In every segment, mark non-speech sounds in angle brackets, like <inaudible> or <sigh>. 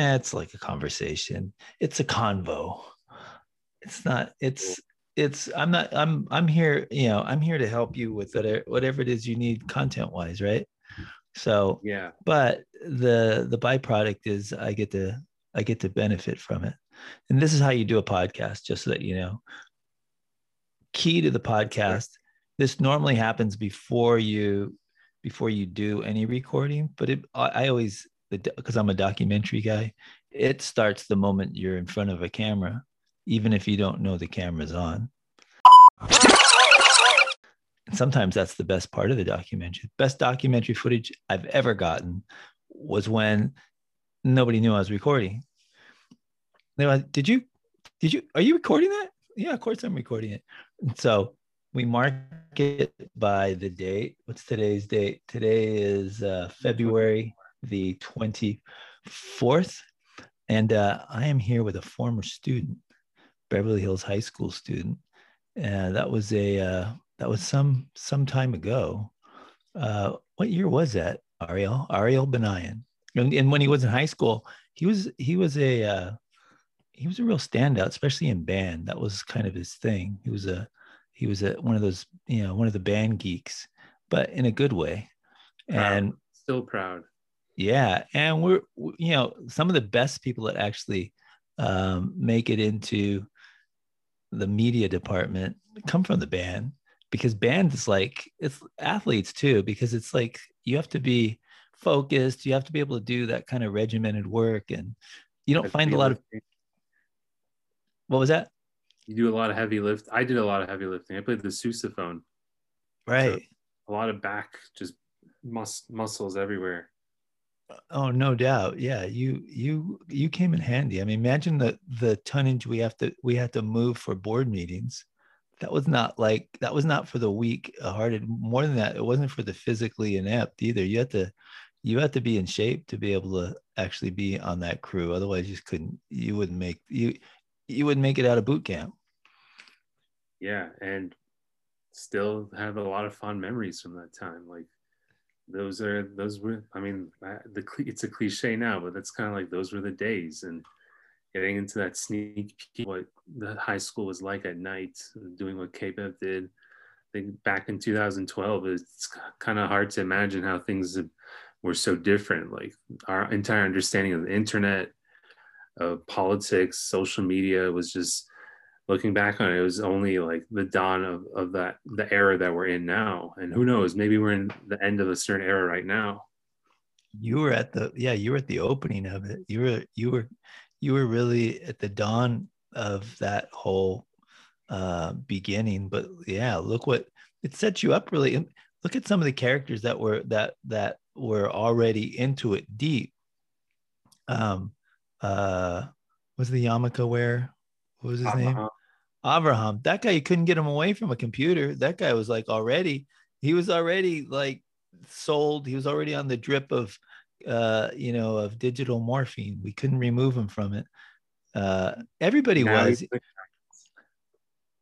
yeah, it's like a conversation. It's a convo. It's not. It's it's. I'm not. I'm I'm here. You know, I'm here to help you with whatever whatever it is you need content wise, right? So yeah. But the the byproduct is I get to I get to benefit from it, and this is how you do a podcast. Just so that you know. Key to the podcast. This normally happens before you before you do any recording, but it I, I always because I'm a documentary guy, it starts the moment you're in front of a camera, even if you don't know the camera's on. And sometimes that's the best part of the documentary. Best documentary footage I've ever gotten was when nobody knew I was recording. They were like, Did you, did you, are you recording that? Yeah, of course I'm recording it. And so we mark it by the date. What's today's date? Today is uh, February the 24th. And uh, I am here with a former student, Beverly Hills High School student. And that was a uh, that was some some time ago. Uh, what year was that, Ariel? Ariel Benayan. And, and, when he was in high school, he was he was a uh, he was a real standout, especially in band. That was kind of his thing. He was a he was a one of those you know one of the band geeks, but in a good way. Proud. And still proud. Yeah, and we're you know some of the best people that actually um, make it into the media department come from the band because band is like it's athletes too because it's like you have to be focused you have to be able to do that kind of regimented work and you don't find a lot of what was that? You do a lot of heavy lift i did a lot of heavy lifting i played the sousaphone. Right. so a lot of back just mus- muscles everywhere Oh, no doubt. Yeah, you you you came in handy. I mean, imagine the the tonnage we have to we had to move for board meetings. That was not like that was not for the weak hearted. More than that, it wasn't for the physically inept either. You had to you had to be in shape to be able to actually be on that crew. Otherwise, you just couldn't. You wouldn't make you you wouldn't make it out of boot camp. Yeah, and still have a lot of fond memories from that time. Like those are those were i mean the it's a cliche now but that's kind of like those were the days and getting into that sneak peek what the high school was like at night doing what KBEV did. I think back in 2012 it's kind of hard to imagine how things were so different. Like our entire understanding of the internet of politics social media was just looking back on it, it was only like the dawn of, of that the era that we're in now. And who knows, maybe we're in the end of a certain era right now. You were at the yeah, you were at the opening of it. You were you were you were really at the dawn of that whole uh beginning. But yeah, look what it sets you up really. Look at some of the characters that were that that were already into it deep. Um uh was the Yamaka wear? What was his uh-huh. name? Abraham, that guy, you couldn't get him away from a computer. That guy was like already, he was already like sold. He was already on the drip of, uh, you know, of digital morphine. We couldn't remove him from it. Uh, everybody now was.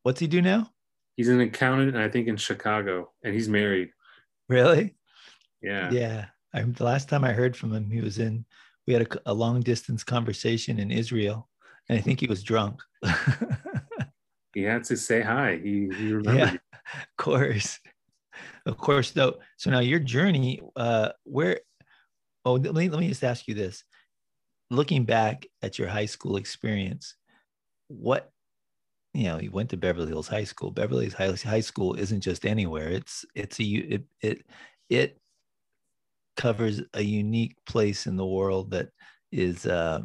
What's he do now? He's an accountant, and I think in Chicago, and he's married. Really? Yeah. Yeah. I, the last time I heard from him, he was in. We had a, a long distance conversation in Israel, and I think he was drunk. <laughs> he had to say hi. He, he <laughs> remembered. Yeah, of course, of course. Though, so now your journey, uh, where? Oh, let me let me just ask you this: looking back at your high school experience, what you know, you went to Beverly Hills High School. Beverly Hills High School isn't just anywhere. It's it's a it it it covers a unique place in the world that is uh,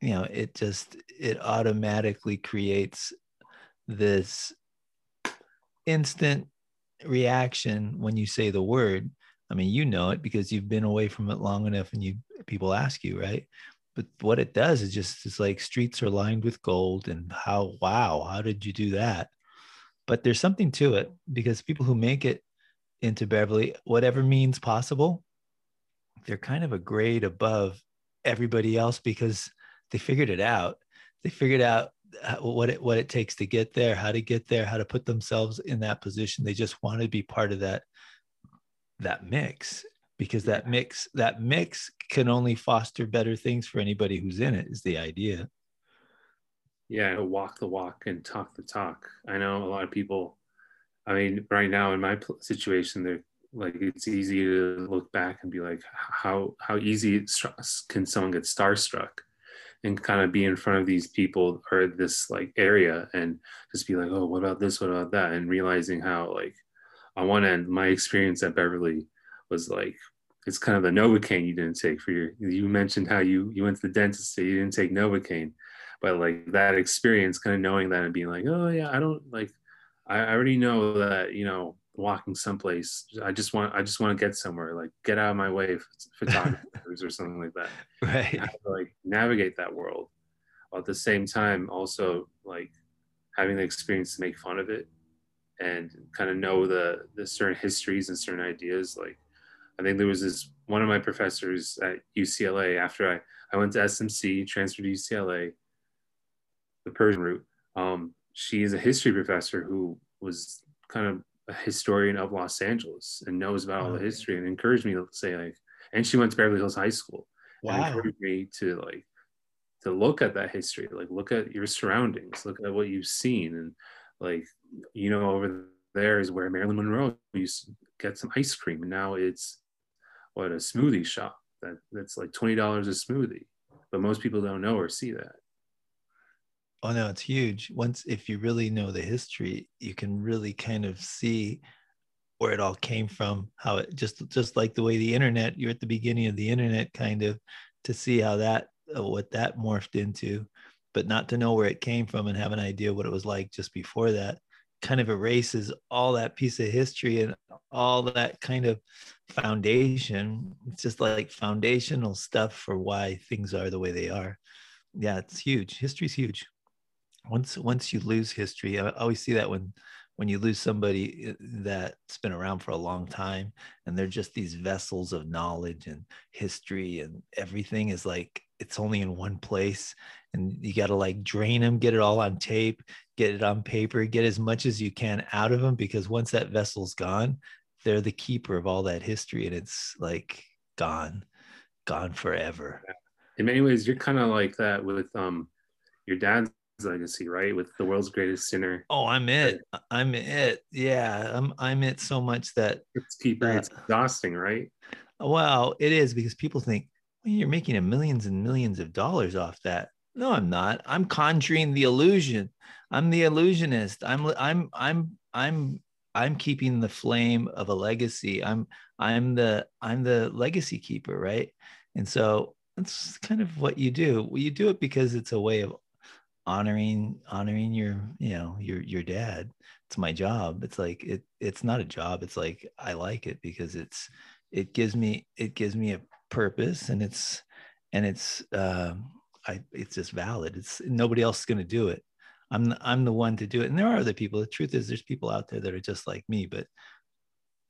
you know it just it automatically creates this instant reaction when you say the word. I mean you know it because you've been away from it long enough and you people ask you right? But what it does is just it's like streets are lined with gold and how wow how did you do that? But there's something to it because people who make it into beverly whatever means possible they're kind of a grade above everybody else because they figured it out. They figured out what it what it takes to get there, how to get there, how to put themselves in that position. They just want to be part of that that mix because that mix that mix can only foster better things for anybody who's in it is the idea. Yeah walk the walk and talk the talk. I know a lot of people i mean right now in my situation they're like it's easy to look back and be like how how easy can someone get starstruck and kind of be in front of these people or this like area and just be like oh what about this? What about that? And realizing how like on one end my experience at beverly was like it's kind of the novocaine you didn't take for your you mentioned how you you went to the dentist so you didn't take novocaine. But like that experience kind of knowing that and being like oh yeah i don't like i, I already know that you know walking someplace i just want i just want to get somewhere like get out of my way photographers or something like that <laughs> right like navigate that world while at the same time also like having the experience to make fun of it and kind of know the the certain histories and certain ideas like I think there was this one of my professors at UCLA after I, I went to SMC, transferred to UCLA, the Persian route. Um, she is a history professor who was kind of a historian of Los Angeles and knows about all the oh, history and encouraged me to say like, and she went to Beverly Hills High School. Wow. And encouraged me to like to look at that history, like look at your surroundings, look at what you've seen, and like you know over there is where Marilyn Monroe used to get some ice cream, and now it's what a smoothie shop that that's like twenty dollars a smoothie, but most people don't know or see that. Oh no, it's huge. Once if you really know the history, you can really kind of see where it all came from. How it just just like the way the internet, you're at the beginning of the internet, kind of to see how that uh, what that morphed into, but not to know where it came from and have an idea what it was like just before that kind of erases all that piece of history and all that kind of foundation. It's just like foundational stuff for why things are the way they are. Yeah, it's huge. History's huge. Once once you lose history, I always see that when when you lose somebody uh, that's been around for a long time and they're just these vessels of knowledge and history and everything is like it's only in one place and you got to like drain them get it all on tape get it on paper get as much as you can out of them because once that vessel's gone they're the keeper of all that history and it's like gone gone forever. In many ways you're kind of like that with um your dad's legacy right? With the world's greatest sinner. Oh i'm it. I'm it. Yeah i'm i'm it so much that it's keeper uh, it's exhausting right? Well it is because people think well, you're making a millions and millions of dollars off that. No i'm not. I'm conjuring the illusion. I'm the illusionist. I'm i'm i'm i'm i'm keeping the flame of a legacy. I'm i'm the i'm the legacy keeper right? And so that's kind of what you do. Well you do it because it's a way of honoring honoring your you know your your dad. It's my job. It's like it it's not a job. It's like i like it because it's it gives me it gives me a purpose and it's and it's um i it's just valid. It's nobody else is going to do it. I'm i'm the one to do it. And there are other people. The truth is there's people out there that are just like me but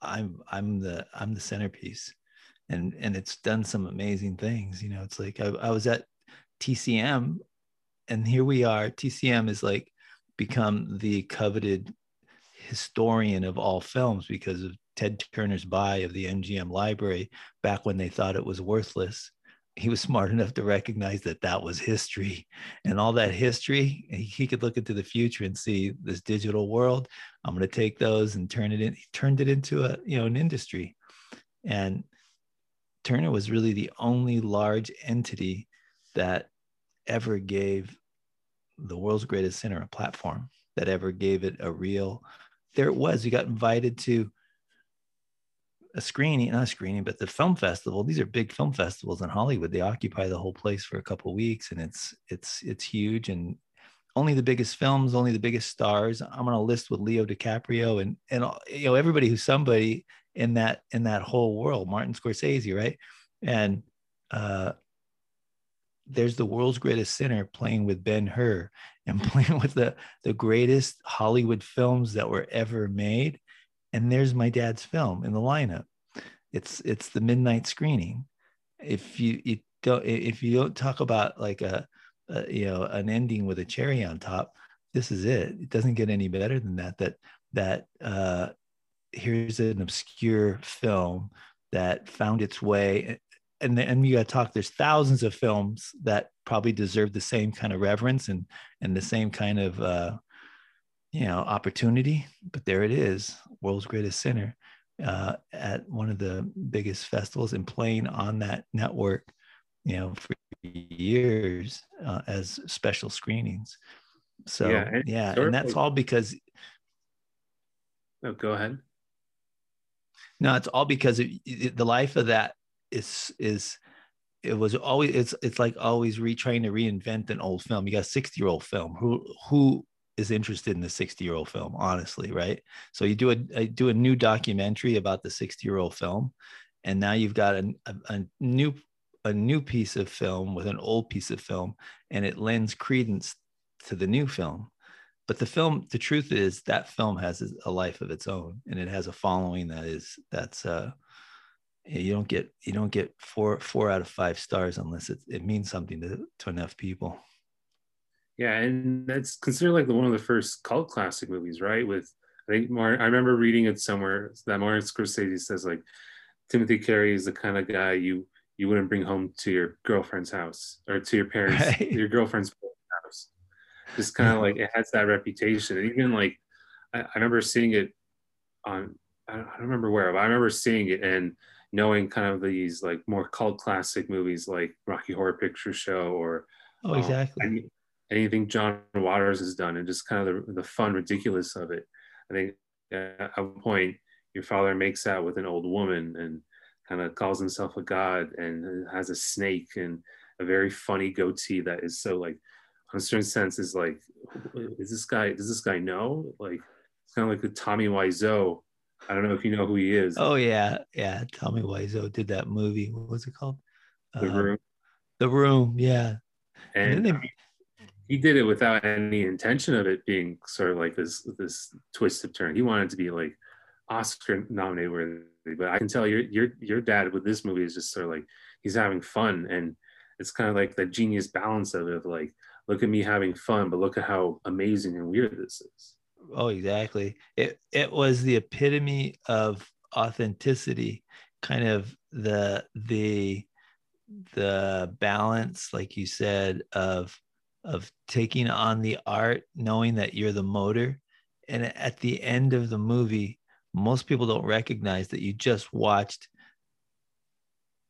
i'm i'm the i'm the centerpiece. And and it's done some amazing things. You know it's like i, I was at tcm and here we are tcm is like become the coveted historian of all films because of ted turner's buy of the mgm library back when they thought it was worthless. He was smart enough to recognize that that was history. And all that history he, could look into the future and see this digital world. I'm going to take those and turn it in he turned it into a you know an industry. And turner was really the only large entity that ever gave the world's greatest sinner a platform that ever gave it a real there it was. You got invited to a screening not a screening but the film festival. These are big film festivals in hollywood. They occupy the whole place for a couple weeks and it's it's it's huge. And only the biggest films only the biggest stars. I'm on a list with leo dicaprio and and you know everybody who's somebody in that in that whole world. Martin scorsese right? And uh there's the world's greatest sinner playing with Ben Hur and playing with the, the greatest Hollywood films that were ever made. And there's my dad's film in the lineup. It's it's the midnight screening. If you, you don't if you don't talk about like a, a you know an ending with a cherry on top, this is it. It doesn't get any better than that. That that uh, here's an obscure film that found its way and and you got to talk there's thousands of films that probably deserve the same kind of reverence and and the same kind of uh you know opportunity but there it is world's greatest sinner uh at one of the biggest festivals and playing on that network you know for years uh, as special screenings. So yeah and, yeah, and that's all because oh go ahead. No it's all because of, the life of that is is it was always it's it's like always re trying to reinvent an old film. You got a 60 year old film. Who who is interested in the 60 year old film, honestly, right? So you do a, a do a new documentary about the 60 year old film, and now you've got a, a, a new a new piece of film with an old piece of film, and it lends credence to the new film. But the film, the truth is that film has a life of its own, and it has a following that is that's uh you don't get you don't get four four out of five stars unless it, it means something to, to enough people. Yeah and that's considered like the one of the first cult classic movies right? With i think more i remember reading it somewhere that martin scorsese says like timothy carey is the kind of guy you you wouldn't bring home to your girlfriend's house or to your parents <laughs> right. your girlfriend's house. Just kind of like it has that reputation. And even like I, I remember seeing it on I don't, I don't remember where but i remember seeing it and knowing kind of these like more cult classic movies like Rocky Horror Picture Show or oh exactly um, any, anything John Waters has done and just kind of the, the fun ridiculous of it. I think at one point your father makes out with an old woman and kind of calls himself a god and has a snake and a very funny goatee that is so like in a certain sense is like is this guy does this guy know like it's kind of like the Tommy Wiseau I don't know if you know who he is. Oh yeah, yeah. Tommy Wiseau did that movie. What was it called? The um, Room. The Room. Yeah. And, and they... he did it without any intention of it being sort of like this this twist of turn. He wanted to be like Oscar nominated worthy, but I can tell your your your dad with this movie is just sort of like he's having fun and it's kind of like the genius balance of it of like look at me having fun, but look at how amazing and weird this is. Oh, exactly. It it was the epitome of authenticity, kind of the the the balance, like you said, of of taking on the art, knowing that you're the motor. And at the end of the movie, most people don't recognize that you just watched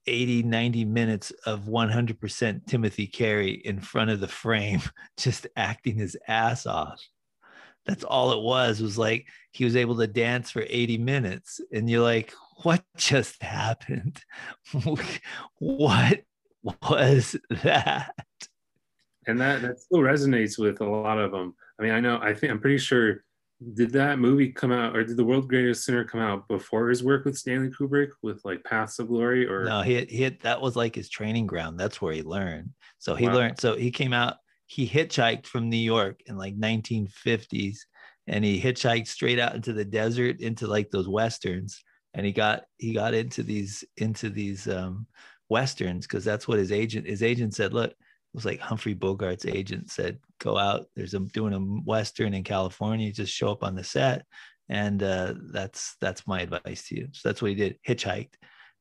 80 90 minutes of 100% timothy carey in front of the frame <laughs> just acting his ass off that's all it was was like he was able to dance for 80 minutes and you're like what just happened? <laughs> What was that? And that that still resonates with a lot of them i mean i know i think i'm pretty sure did that movie come out or did the world greatest sinner come out before his work with stanley kubrick with like paths of glory or no he, he that was like his training ground. That's where he learned. So he wow. learned so he came out he hitchhiked from New York in like 1950s and he hitchhiked straight out into the desert into like those westerns and he got he got into these into these um westerns because that's what his agent his agent said look it was like Humphrey Bogart's agent said go out there's a doing a western in California just show up on the set and uh, that's that's my advice to you. So that's what he did hitchhiked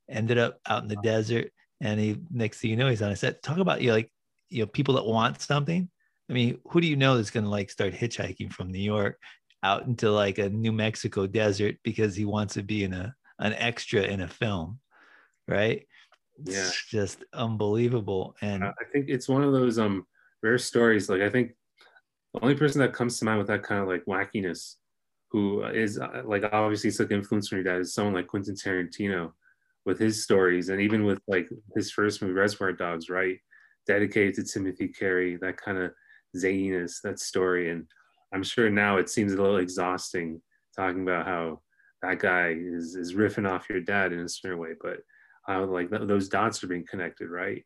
ended up out in the desert and he next thing you know he's on a set. Talk about you know, like you know people that want something i mean who do you know that's going to like start hitchhiking from new york out into like a new mexico desert because he wants to be in a an extra in a film right? Yeah. it's just unbelievable. And i think it's one of those um rare stories like i think the only person that comes to mind with that kind of like wackiness who is uh, like obviously took influence from your dad is someone like quentin tarantino with his stories and even with like his first movie reservoir dogs right dedicated to Timothy Carey, that kind of zaniness, that story. And I'm sure now it seems a little exhausting talking about how that guy is, is riffing off your dad in a certain way, but how like th- those dots are being connected, right?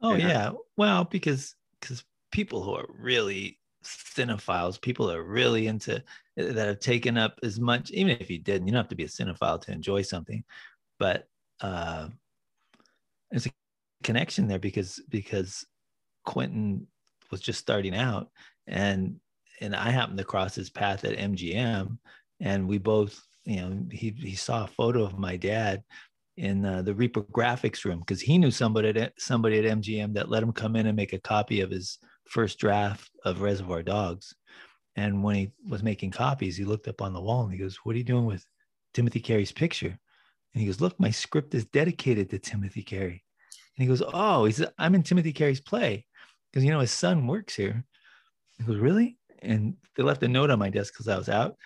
Oh and yeah. I, well, because because people who are really cinephiles, people are really into that have taken up as much, even if you didn't, you don't have to be a cinephile to enjoy something, but uh, it's a connection there because because Quentin was just starting out and and I happened to cross his path at MGM and we both you know he he saw a photo of my dad in uh, the reprographics room because he knew somebody at somebody at MGM that let him come in and make a copy of his first draft of Reservoir Dogs. And when he was making copies, he looked up on the wall and he goes, "What are you doing with Timothy Carey's picture?" And he goes, "Look, my script is dedicated to Timothy Carey." And he goes, "Oh, he said I'm in Timothy Carey's play because you know his son works here." He goes, "Really?" And they left a note on my desk because I was out.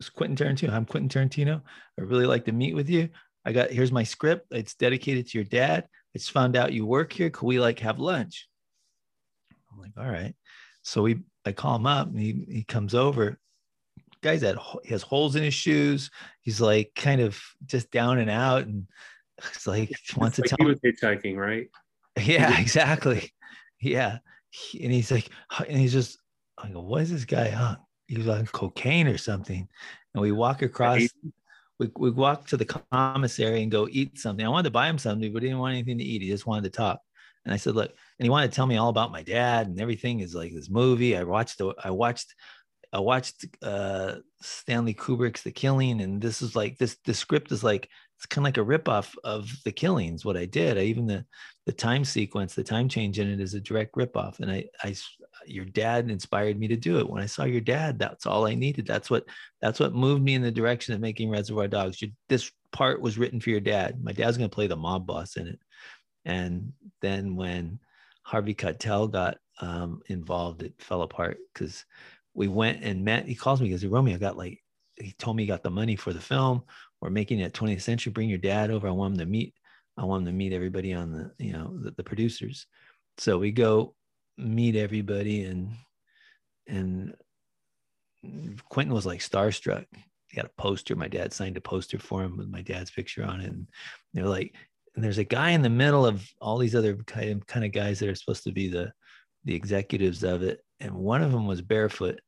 It's Quentin Tarantino. I'm Quentin Tarantino. I really like to meet with you. I got here's my script. It's dedicated to your dad. I just found out you work here. Could we like have lunch? I'm like, all right. So we I call him up and he he comes over. Guy's had he has holes in his shoes. He's like kind of just down and out and it's like It's wants to like he was hitchhiking, right? yeah, exactly. Yeah. He- And he's like, and he's just, I go, what is this guy on? He was on cocaine or something. And we walk across, we, we walk to the commissary and go eat something. I wanted to buy him something, but he didn't want anything to eat. He just wanted to talk. And I said, look, and he wanted to tell me all about my dad and everything is like this movie. I watched, the, I watched, I watched uh, Stanley Kubrick's The Killing, and this is like this. The script is like it's kind of like a ripoff of The Killings. What I did, I even the the time sequence, the time change in it is a direct ripoff. And I, I, your dad inspired me to do it. When I saw your dad, that's all I needed. That's what, that's what moved me in the direction of making Reservoir Dogs. Your, this part was written for your dad. My dad's going to play the mob boss in it. And then when Harvey Keitel got um, involved, it fell apart because we went and met. He calls me because he wrote me. I got like, he told me he got the money for the film. We're making it 20th century. Bring your dad over. I want him to meet I want them to meet everybody on the, you know, the, the producers. So we go meet everybody and and Quentin was like starstruck. He got a poster. My dad signed a poster for him with my dad's picture on it. And they're like, and there's a guy in the middle of all these other kind of kind of guys that are supposed to be the the executives of it. And one of them was barefoot.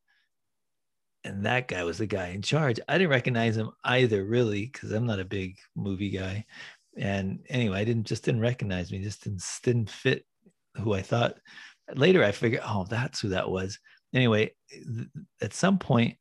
And that guy was the guy in charge. I didn't recognize him either, really, because I'm not a big movie guy and anyway, I didn't just didn't recognize me, just didn't didn't fit who I thought. Later, I figured, oh, that's who that was. Anyway, th- at some point,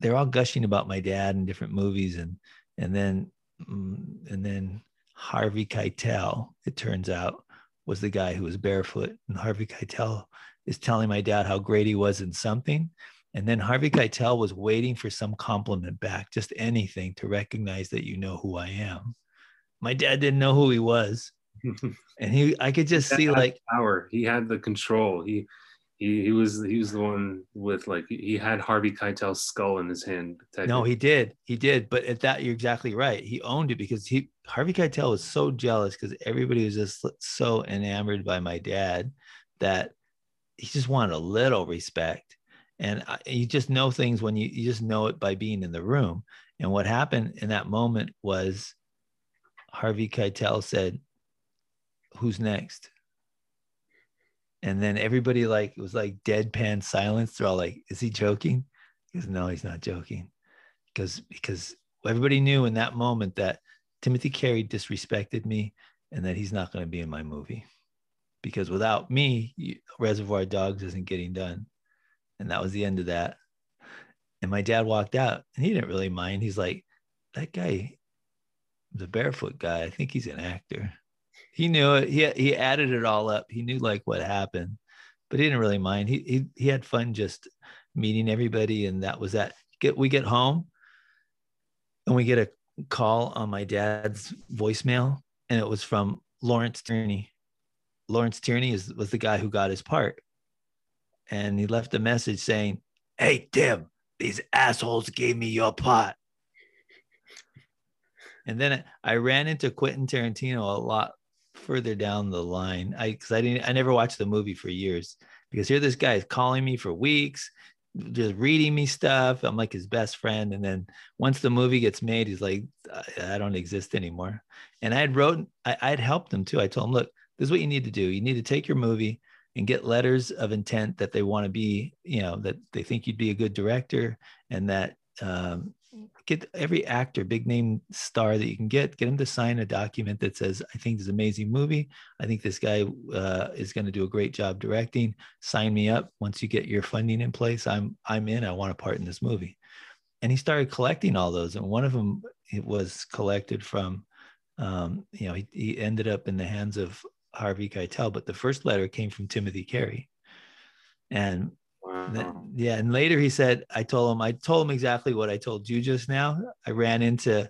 they're all gushing about my dad and different movies, and and then mm, and then Harvey Keitel, it turns out, was the guy who was barefoot, and Harvey Keitel is telling my dad how great he was in something. And then Harvey Keitel was waiting for some compliment back, just anything to recognize that you know who I am my dad didn't know who he was <laughs> and he i could just see like power. He had the control. He he he was he was the one with like he had Harvey Keitel's skull in his hand. no he did he did but at that you're exactly right he owned it because he harvey keitel was so jealous because everybody was just so enamored by my dad that he just wanted a little respect and I, you just know things when you, you just know it by being in the room. And what happened in that moment was harvey keitel said who's next? And then everybody like it was like deadpan silence. They're all like is he joking? He goes no he's not joking. Because because everybody knew in that moment that timothy carey disrespected me and that he's not going to be in my movie. Because without me reservoir dogs isn't getting done and that was the end of that and my dad walked out and he didn't really mind he's like that guy the barefoot guy i think he's an actor he knew it. He he added it all up. He knew like what happened, but he didn't really mind. He he he had fun just meeting everybody, and that was that. Get we get home, and we get a call on my dad's voicemail, and it was from Lawrence Tierney. Lawrence Tierney is was the guy who got his part, and he left a message saying, "Hey Tim, these assholes gave me your part." And then I ran into Quentin Tarantino a lot further down the line. I because I didn't I never watched the movie for years because here this guy is calling me for weeks, just reading me stuff. I'm like his best friend. And then once the movie gets made, he's like, I, I don't exist anymore. And I had wrote, I, I'd helped him too. I told him, look, this is what you need to do. You need to take your movie and get letters of intent that they want to be, you know, that they think you'd be a good director and that um, get every actor, big name star that you can get, get him to sign a document that says, I think this is an amazing movie. I think this guy uh, is going to do a great job directing. Sign me up. Once you get your funding in place, I'm I'm in. I want a part in this movie. And he started collecting all those. And one of them it was collected from um, you know, he, he ended up in the hands of Harvey Keitel, but the first letter came from Timothy Carey. And wow. yeah, and later he said, I told him, I told him exactly what I told you just now. I ran into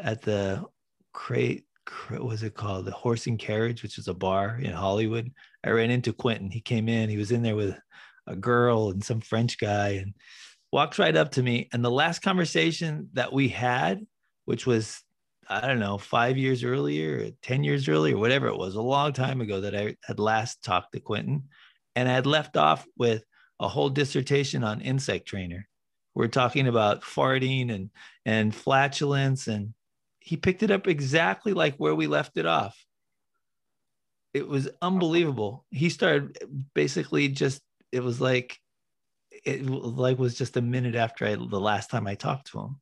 at the crate, what was it called? The Horse and Carriage, which is a bar in Hollywood. I ran into Quentin. He came in, he was in there with a girl and some French guy and walks right up to me. And the last conversation that we had, which was I don't know, five years earlier, 10 years earlier, whatever it was, a long time ago that I had last talked to Quentin. And I had left off with a whole dissertation on insect trainer. We're talking about farting and, and flatulence. And he picked it up exactly like where we left it off. It was unbelievable. He started basically just, it was like, it like was just a minute after I, the last time I talked to him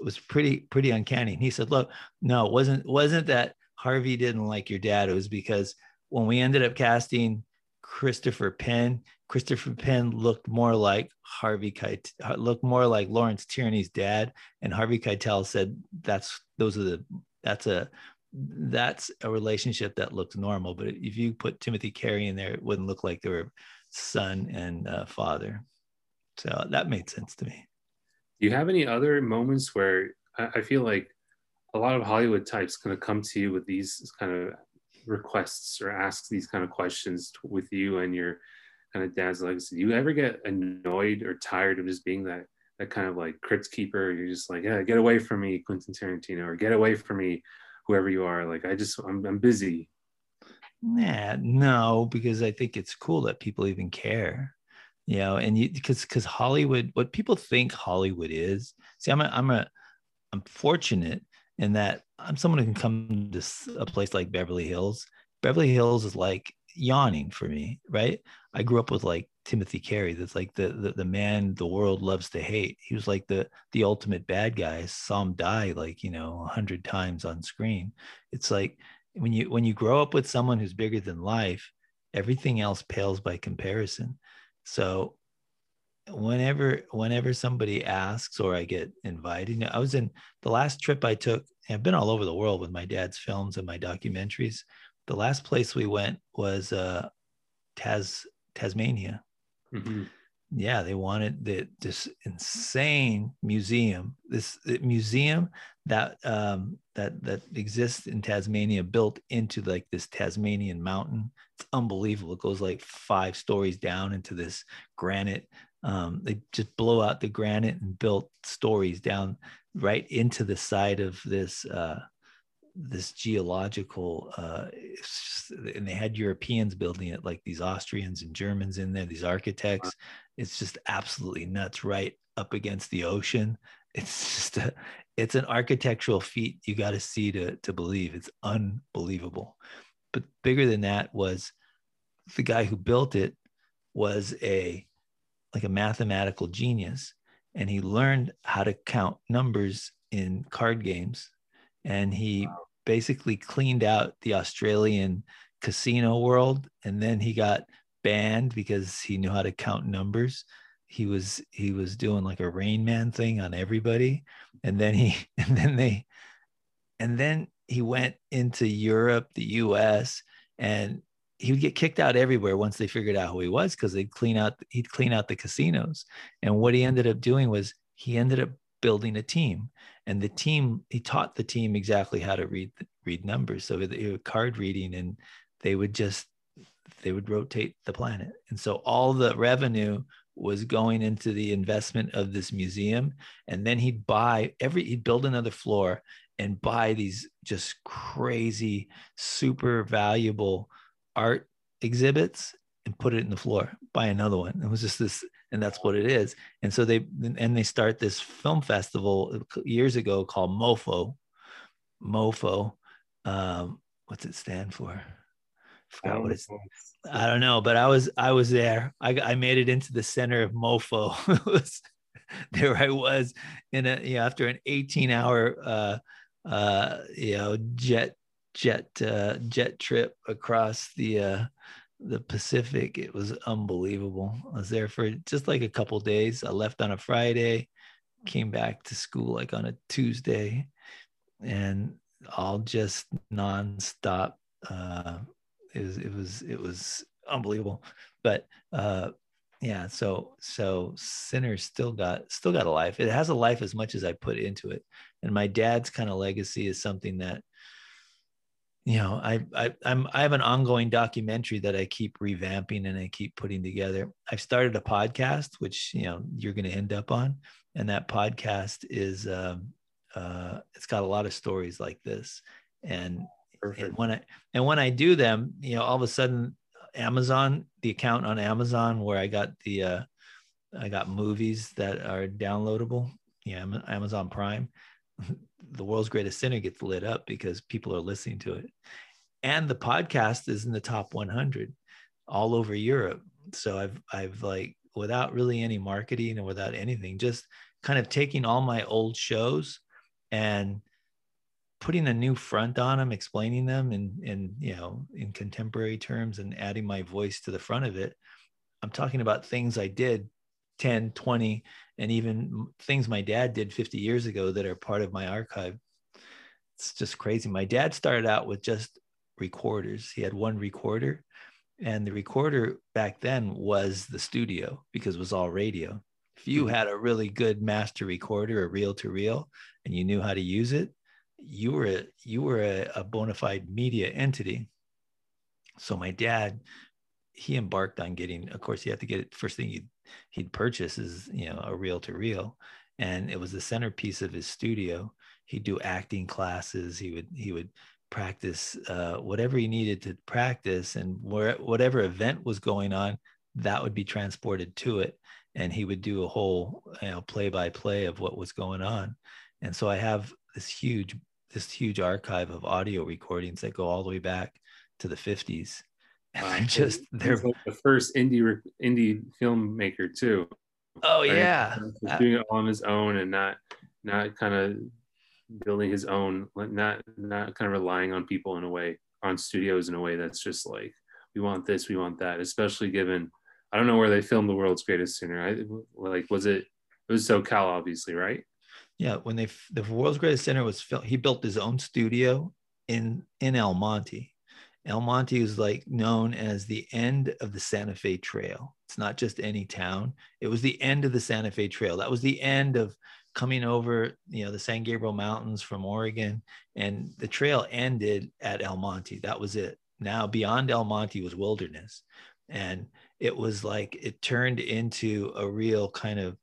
it was pretty pretty uncanny. And he said, "Look, no, it wasn't wasn't that Harvey didn't like your dad. It was because when we ended up casting Christopher Penn, Christopher Penn looked more like Harvey Keitel, looked more like Lawrence Tierney's dad, and Harvey Keitel said that's those are the that's a that's a relationship that looks normal. But if you put Timothy Carey in there, it wouldn't look like they were son and uh, father. So that made sense to me. Do you have any other moments where I feel like a lot of Hollywood types kind of come to you with these kind of requests or ask these kind of questions with you and your kind of dad's legacy? Do you ever get annoyed or tired of just being that that kind of like crypt keeper? You're just like, yeah, get away from me, Quentin Tarantino, or get away from me, whoever you are. Like, I just, I'm, I'm busy. Nah, no, because I think it's cool that people even care you know and you because because hollywood what people think hollywood is see i'm a i'm a i'm fortunate in that i'm someone who can come to a place like beverly hills. Beverly hills is like yawning for me right? I grew up with like timothy carey that's like the, the the man the world loves to hate. He was like the the ultimate bad guy. I saw him die like you know a hundred times on screen. It's like when you when you grow up with someone who's bigger than life everything else pales by comparison so whenever whenever somebody asks or I get invited, you know, I was in the last trip I took. I've been all over the world with my dad's films and my documentaries. The last place we went was uh, Tas Tasmania. Mm-hmm. Yeah, they wanted the, this insane museum. This museum that um, that that exists in Tasmania, built into like this Tasmanian mountain. It's unbelievable. It goes like five stories down into this granite. Um, they just blow out the granite and built stories down right into the side of this uh, this geological. Uh, and they had Europeans building it, like these Austrians and Germans in there. These architects. It's just absolutely nuts. Right up against the ocean. <laughs> It's just a, it's an architectural feat you got to see to to believe. It's unbelievable but bigger than that was the guy who built it was a like a mathematical genius and he learned how to count numbers in card games and he wow. basically cleaned out the australian casino world and then he got banned because he knew how to count numbers he was he was doing like a rain man thing on everybody and then he <laughs> and then they and then he went into Europe, the US, and he would get kicked out everywhere once they figured out who he was because they'd clean out he'd clean out the casinos. And what he ended up doing was he ended up building a team. And the team, he taught the team exactly how to read read numbers. So it, were card reading and they would just they would rotate the planet. And so all the revenue was going into the investment of this museum. And then he'd buy every he'd build another floor and buy these just crazy, super valuable art exhibits and put it in the floor, buy another one. It was just this, and that's what it is. And so they and they start this film festival years ago called MoFo. MoFo. Um, what's it stand for? I forgot what it's. I don't know, but I was I was there. I I made it into the center of MoFo. <laughs> there I was in a you know after an 18 hour uh uh, you know, jet jet uh, jet trip across the uh, the Pacific. It was unbelievable. I was there for just like a couple days. I left on a Friday, came back to school like on a Tuesday, and all just nonstop. Uh, it was it was it was unbelievable. But uh, yeah, so so Sinners still got still got a life. It has a life as much as I put into it. And my dad's kind of legacy is something that you know I, I i'm i have an ongoing documentary that i keep revamping and i keep putting together i've started a podcast which you know you're going to end up on and that podcast is um, uh, it's got a lot of stories like this and, and when i and when i do them you know all of a sudden amazon the account on amazon where i got the uh, i got movies that are downloadable yeah amazon prime <laughs> the world's greatest sinner gets lit up because people are listening to it. And the podcast is in the top 100 all over europe. So i've i've like without really any marketing and without anything just kind of taking all my old shows and putting a new front on them explaining them in in you know in contemporary terms and adding my voice to the front of it i'm talking about things i did 10 20 and even things my dad did 50 years ago that are part of my archive. It's just crazy. My dad started out with just recorders. He had one recorder, and the recorder back then was the studio because it was all radio. If you mm-hmm. had a really good master recorder, a reel to reel, and you knew how to use it, you were a, you were a, a bona fide media entity. So my dad, he embarked on getting. Of course, he had to get it. First thing you he'd purchase is you know a reel to reel and it was the centerpiece of his studio he'd do acting classes he would he would practice uh, whatever he needed to practice and where, whatever event was going on that would be transported to it and he would do a whole you know play by play of what was going on and so i have this huge this huge archive of audio recordings that go all the way back to the 50s and Wow. just they're like the first indie indie filmmaker too. Oh right? yeah, uh, doing it all on his own and not not kind of building his own, not not kind of relying on people in a way, on studios in a way that's just like we want this, we want that. Especially given I don't know where they filmed the world's greatest sinner. I like was it it was SoCal obviously, right? Yeah, when they the world's greatest sinner was filmed, he built his own studio in in El Monte El Monte is like known as the end of the Santa Fe Trail. It's not just any town. It was the end of the Santa Fe Trail. That was the end of coming over, you know, the San Gabriel Mountains from Oregon, and the trail ended at El Monte. That was it. Now beyond El Monte was wilderness, and it was like it turned into a real kind of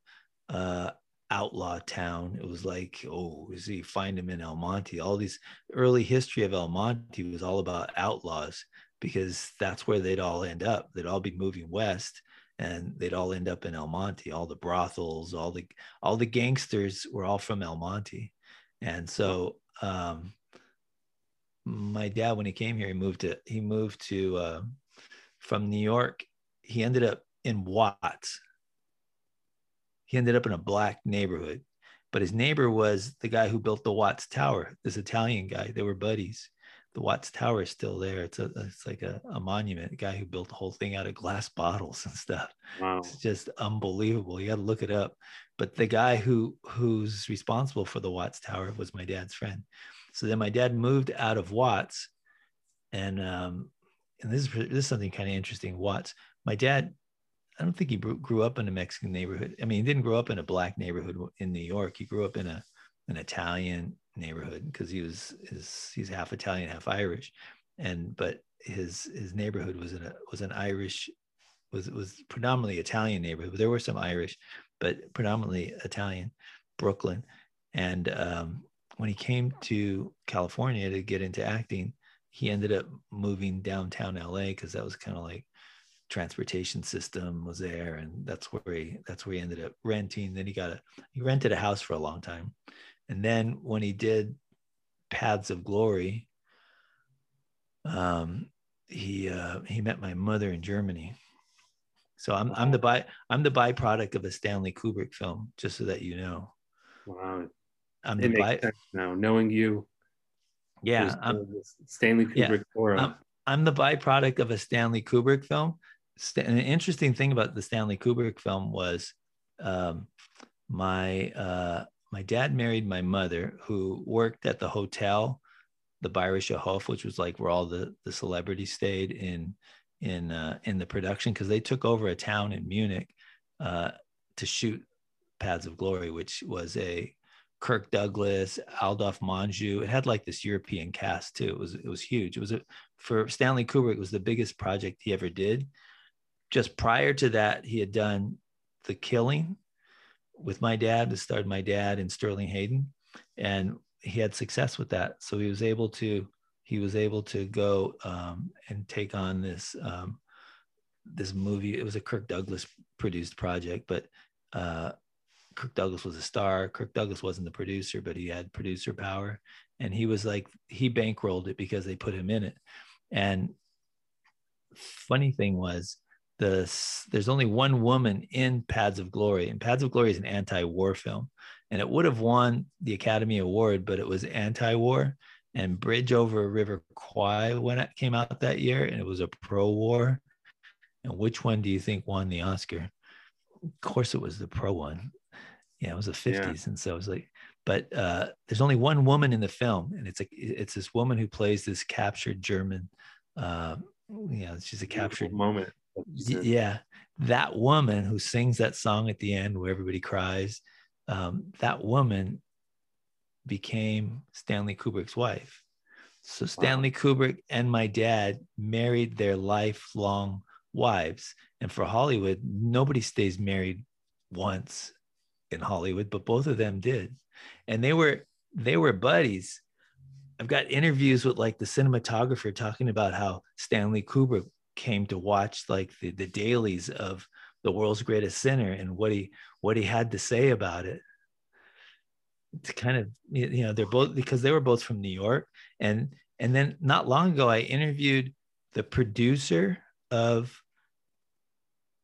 uh, outlaw town. It was like, oh, is he find him in El Monte? All these early history of El Monte was all about outlaws because that's where they'd all end up. They'd all be moving west and they'd all end up in El Monte. All the brothels, all the all the gangsters were all from El Monte. And so um my dad when he came here he moved to he moved to uh, from New York. He ended up in Watts he ended up in a black neighborhood. But his neighbor was the guy who built the Watts Tower, this Italian guy. They were buddies. The Watts Tower is still there. It's a it's like a, a monument, a guy who built the whole thing out of glass bottles and stuff. Wow. It's just unbelievable. You got to look it up. But the guy who who's responsible for the Watts Tower was my dad's friend. So then my dad moved out of Watts, and um, and this is this is something kind of interesting. Watts. My dad I don't think he grew up in a Mexican neighborhood. I mean, he didn't grow up in a black neighborhood in New York. He grew up in a an Italian neighborhood because he was his, he's half Italian, half Irish, and but his his neighborhood was an was an Irish was was predominantly Italian neighborhood. But there were some Irish, but predominantly Italian, Brooklyn. And um, when he came to California to get into acting, he ended up moving downtown LA because that was kind of like transportation system was there and that's where he that's where he ended up renting. Then he got a he rented a house for a long time. And then when he did paths of glory um he uh he met my mother in germany. So i'm i'm the by i'm the byproduct of a stanley kubrick film just so that you know. Wow. I'm it the by now knowing you yeah I'm, stanley kubrick yeah, I'm, I'm the byproduct of a stanley kubrick film an interesting thing about the Stanley Kubrick film was um, my uh, my dad married my mother, who worked at the hotel the Bayerischer Hof, which was like where all the the celebrities stayed in in uh, in the production because they took over a town in Munich uh, to shoot Paths of Glory, which was a Kirk Douglas, Adolphe Menjou. It had like this European cast too. It was it was huge. It was a, for Stanley Kubrick. It was the biggest project he ever did. Just prior to that, he had done The Killing with my dad. This starred my dad and Sterling Hayden, and he had success with that. So he was able to he was able to go um, and take on this um, this movie. It was a Kirk Douglas produced project, but uh, Kirk Douglas was a star. Kirk Douglas wasn't the producer, but he had producer power, and he was like he bankrolled it because they put him in it. And funny thing was, the there's only one woman in Paths of Glory, and Paths of Glory is an anti-war film, and it would have won the Academy Award, but it was anti-war. And Bridge over River Kwai when it came out that year, and it was a pro-war. And which one do you think won the Oscar? Of course, it was the pro one. Yeah, it was the 50s, yeah. and so it was like, but uh, there's only one woman in the film, and it's a it's this woman who plays this captured German. Uh, yeah, she's a captured moment yeah. That woman who sings that song at the end where everybody cries um, that woman became stanley kubrick's wife. So stanley wow. kubrick and my dad married their lifelong wives. And for hollywood nobody stays married once in hollywood but both of them did. And they were they were buddies. I've got interviews with like the cinematographer talking about how Stanley Kubrick came to watch like the, the dailies of the world's greatest sinner and what he what he had to say about it. To kind of you know they're both because they were both from new york. And and then not long ago i interviewed the producer of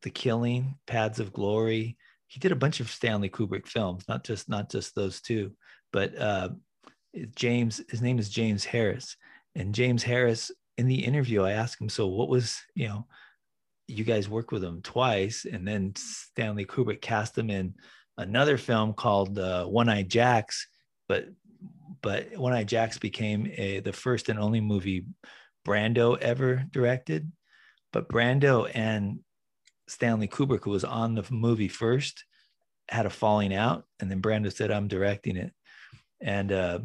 the killing paths of glory. He did a bunch of stanley kubrick films not just not just those two but uh james his name is james harris. And james harris in the interview, I asked him, so what was, you know, you guys worked with him twice, and then Stanley Kubrick cast him in another film called uh, One-Eyed Jacks, but but One-Eyed Jacks became a, the first and only movie Brando ever directed. But Brando and Stanley Kubrick, who was on the movie first, had a falling out, and then Brando said, "I'm directing it," and uh,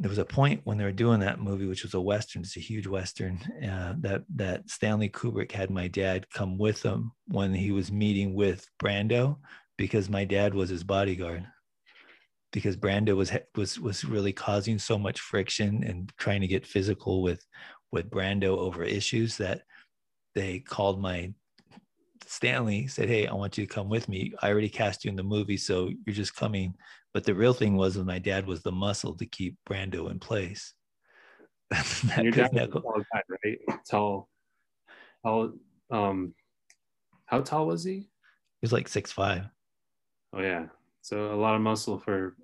there was a point when they were doing that movie, which was a western. It's a huge western. Uh, that that Stanley Kubrick had my dad come with him when he was meeting with Brando, because my dad was his bodyguard. Because Brando was was was really causing so much friction and trying to get physical with with Brando over issues that they called my Stanley said, "Hey, I want you to come with me. I already cast you in the movie, so you're just coming but the real thing was that my dad was the muscle to keep Brando in place. <laughs> that Your dad was tall guy, right? Tall. How um how tall was he? He was like six five. Oh yeah. So a lot of muscle for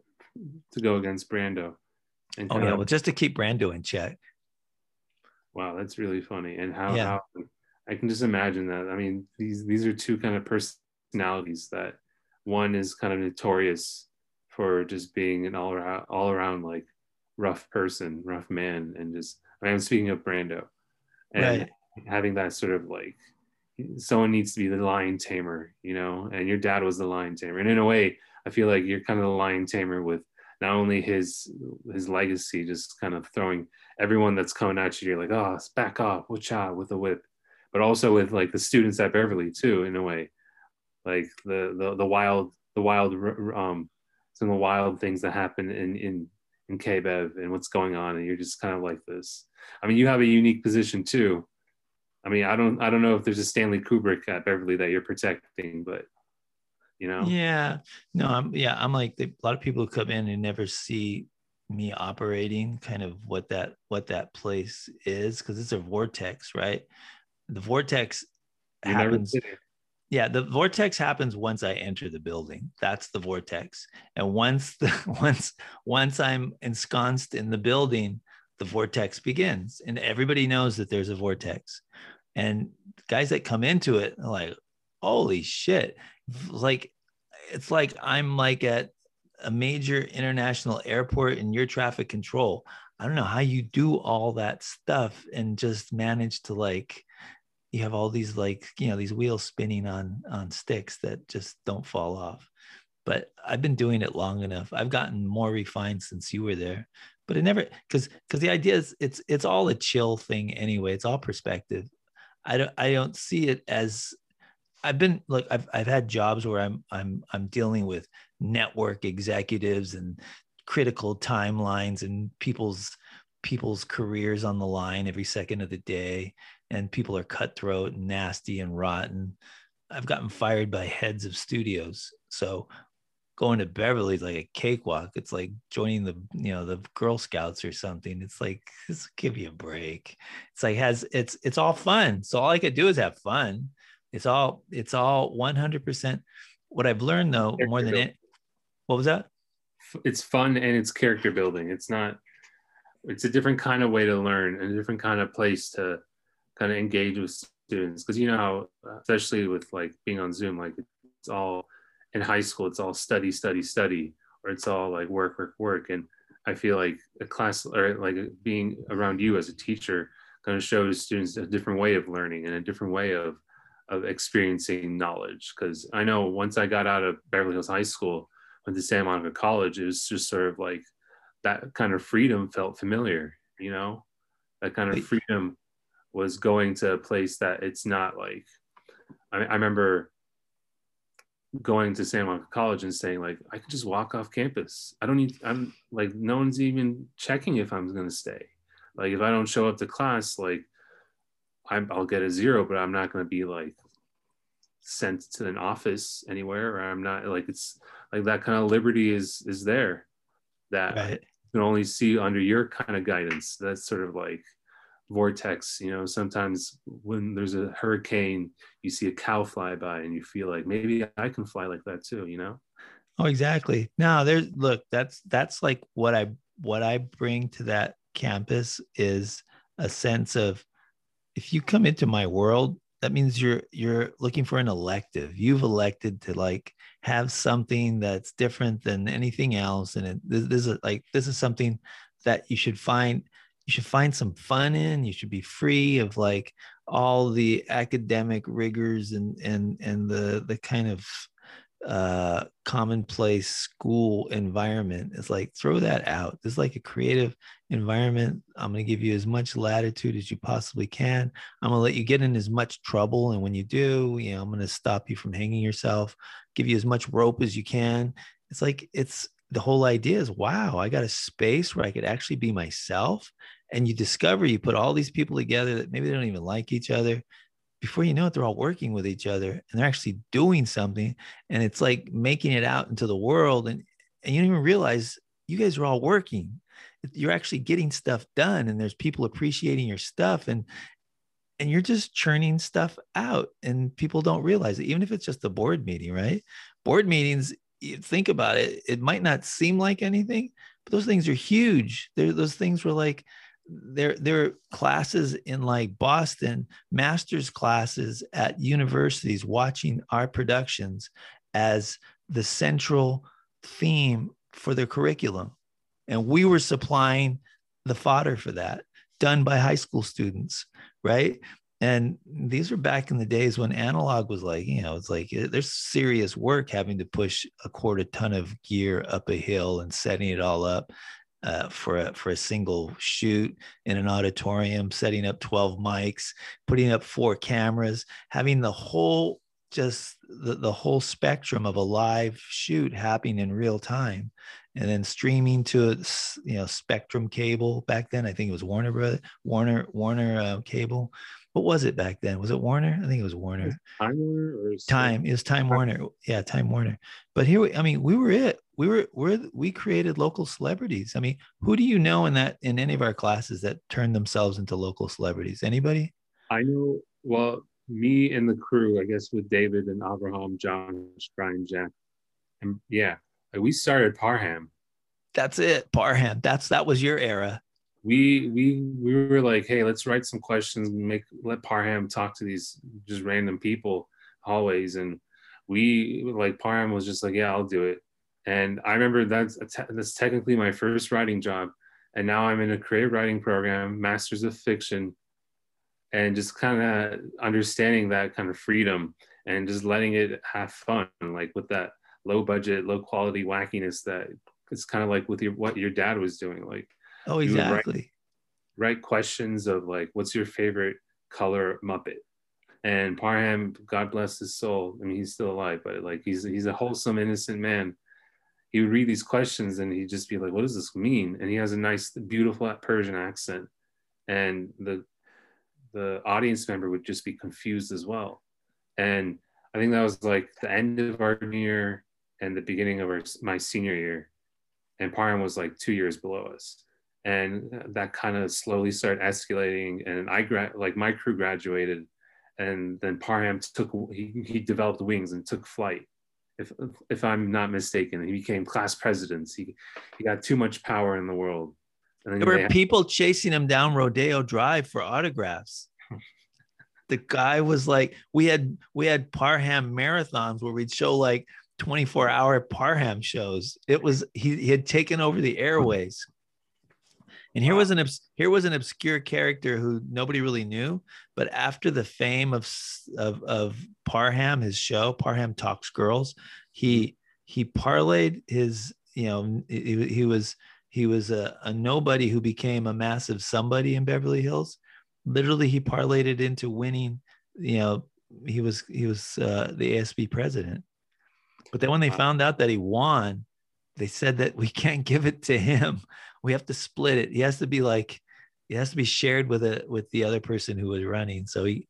to go against Brando. And oh yeah, of, well just to keep Brando in check. Wow, that's really funny. And how, yeah. how I can just imagine that. I mean, these these are two kind of personalities that one is kind of notorious for just being an all around all around like rough person, rough man, and just I mean, I'm speaking of Brando, and right. having that sort of like someone needs to be the lion tamer, you know, and your dad was the lion tamer, and in a way, I feel like you're kind of the lion tamer with not only his his legacy, just kind of throwing everyone that's coming at you, you're like, oh, back off, watch out with a whip, but also with like the students at Beverly too, in a way, like the the the wild the wild um some of the wild things that happen in in in KBEV and what's going on, and you're just kind of like this. I mean, you have a unique position too. I mean, I don't I don't know if there's a Stanley Kubrick at Beverly that you're protecting, but you know. Yeah, no, I'm yeah, I'm like a lot of people who come in and never see me operating kind of what that what that place is because it's a vortex right the vortex you happens yeah the vortex happens once i enter the building. That's the vortex. And once the <laughs> once once i'm ensconced in the building the vortex begins. And everybody knows that there's a vortex. And guys that come into it are like holy shit. Like it's like i'm like at a major international airport in your traffic control. I don't know how you do all that stuff and just manage to like you have all these like you know these wheels spinning on on sticks that just don't fall off. But i've been doing it long enough. I've gotten more refined since you were there. But it never because because the idea is it's it's all a chill thing anyway. It's all perspective. I don't i don't see it as i've been like i've, I've had jobs where i'm i'm i'm dealing with network executives and critical timelines and people's people's careers on the line every second of the day and people are cutthroat and nasty and rotten. I've gotten fired by heads of studios. So going to Beverly's like a cakewalk. It's like joining the you know the girl scouts or something. It's like just give you a break. It's like has it's it's all fun. So all i could do is have fun. It's all it's all 100% what i've learned though more than it what was that? It's fun and it's character building. It's not it's a different kind of way to learn and a different kind of place to kind of engage with students because you know how uh, especially with like being on zoom like it's all in high school it's all study study study or it's all like work work work. And i feel like a class or like being around you as a teacher kind of shows students a different way of learning and a different way of of experiencing knowledge. Because i know once i got out of beverly hills high school went to santa monica college it was just sort of like that kind of freedom felt familiar you know? That kind of freedom was going to a place that it's not like I, I remember going to San Monica College and saying like I can just walk off campus. I don't need I'm like no one's even checking if I'm going to stay. Like if I don't show up to class like I'm, I'll get a zero, but I'm not going to be like sent to an office anywhere or I'm not like it's like that kind of liberty is is there that right. you can only see under your kind of guidance. That's sort of like vortex you know sometimes when there's a hurricane you see a cow fly by and you feel like maybe i can fly like that too you know? Oh exactly. Now there's look that's that's like what i what i bring to that campus is a sense of if you come into my world that means you're you're looking for an elective. You've elected to like have something that's different than anything else and it, this, this is like this is something that you should find you should find some fun in you should be free of like all the academic rigors and and and the the kind of uh commonplace school environment. It's like throw that out. It's like a creative environment. I'm going to give you as much latitude as you possibly can. I'm going to let you get in as much trouble and when you do you know i'm going to stop you from hanging yourself give you as much rope as you can. It's like it's the whole idea is wow i got a space where i could actually be myself and you discover you put all these people together that maybe they don't even like each other. Before you know it they're all working with each other and they're actually doing something. And it's like making it out into the world. And and you don't even realize you guys are all working. You're actually getting stuff done and there's people appreciating your stuff and and you're just churning stuff out and people don't realize it even if it's just a board meeting right? Board meetings you think about it it might not seem like anything but those things are huge. They're, those things were like there there are classes in like Boston, master's classes at universities watching our productions as the central theme for their curriculum. And we were supplying the fodder for that, done by high school students, right? And these were back in the days when analog was like, you know, it's like eh, there's serious work having to push a quarter ton of gear up a hill and setting it all up uh, for a for a single shoot in an auditorium, setting up 12 mics, putting up four cameras, having the whole just the, the whole spectrum of a live shoot happening in real time and then streaming to a you know spectrum cable back then i think it was warner brother warner warner uh, cable what was it back then? Was it Warner? I think it was Warner. Time Warner or Time. It was Time Warner. Yeah, Time Warner. But here, we, I mean, we were it. We were we we created local celebrities. I mean, who do you know in that in any of our classes that turned themselves into local celebrities? Anybody? I know. Well, me and the crew, I guess, with David and Abraham, John, Brian, Jack, and yeah, we started Parham. That's it, Parham. That's that was your era we we we were like, hey, let's write some questions and make let Parham talk to these just random people hallways, and we like Parham was just like, yeah, I'll do it. And I remember that's that's technically my first writing job, and now I'm in a creative writing program, Masters of Fiction, and just kind of understanding that kind of freedom and just letting it have fun, like with that low budget, low quality wackiness that it's kind of like with your what your dad was doing, like oh exactly, write, write questions of like what's your favorite color Muppet, and Parham, God bless his soul. I mean, he's still alive, but like he's he's a wholesome, innocent man he would read these questions and he'd just be like, "What does this mean?" And he has a nice, beautiful Persian accent, and the the audience member would just be confused as well. And I think that was like the end of our year and the beginning of our my senior year, and Parham was like two years below us, and that kind of slowly started escalating. And I grad like my crew graduated, and then Parham took he, he developed wings and took flight if if I'm not mistaken. He became class president. He he got too much power in the world. And there were had- people chasing him down Rodeo Drive for autographs. <laughs> the guy was like, we had we had Parham marathons where we'd show like 24 hour Parham shows. It was he, he had taken over the airways. And here was an here was an obscure character who nobody really knew, but after the fame of of, of Parham, his show Parham Talks Girls, he he parlayed his you know he, he was he was a, a nobody who became a massive somebody in Beverly Hills. Literally, he parlayed it into winning. You know, he was he was uh, the ASB president. But then when they found out that he won, they said that we can't give it to him we have to split it. He has to be like, it has to be shared with a with the other person who was running. So he,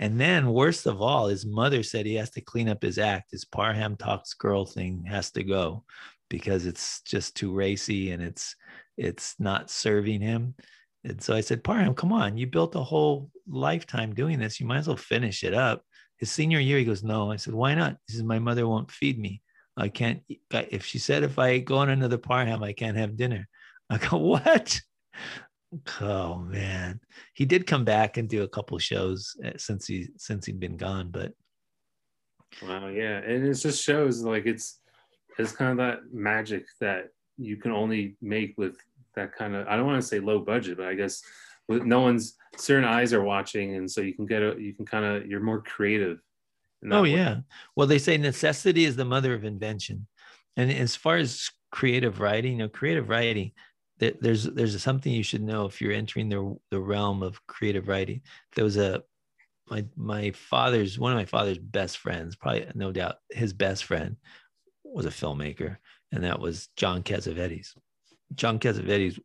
and then worst of all, his mother said he has to clean up his act. His Parham talks girl thing has to go because it's just too racy and it's it's not serving him. And so I said, Parham, come on, you built a whole lifetime doing this. You might as well finish it up. His senior year, he goes, No. I said, Why not? He says, My mother won't feed me. I can't. If she said if I go on another Parham, I can't have dinner. <laughs> I go, what? Oh man, he did come back and do a couple shows eh, since he since he'd been gone, but wow, yeah, and it just shows like it's it's kind of that magic that you can only make with that kind of I don't want to say low budget, but I guess with no one's certain eyes are watching, and so you can get a you can kind of you're more creative. Oh way. yeah, well they say necessity is the mother of invention, and as far as creative writing, you know, creative writing there's there's something you should know if you're entering the the realm of creative writing. There was a my my father's one of my father's best friends, probably no doubt his best friend was a filmmaker, and that was John Cassavetes. John Cassavetes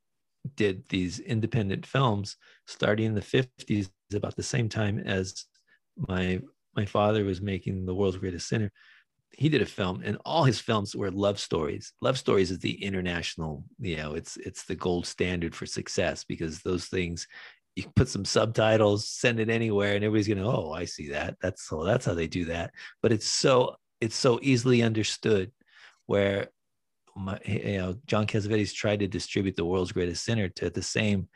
did these independent films starting in the 50s, about the same time as my my father was making the world's greatest sinner he did a film and all his films were love stories. Love stories is the international you know it's it's the gold standard for success because those things you put some subtitles send it anywhere and everybody's gonna oh i see that. That's so that's how they do that. But it's so it's so easily understood where my, you know john cassavetes tried to distribute the world's greatest sinner to the same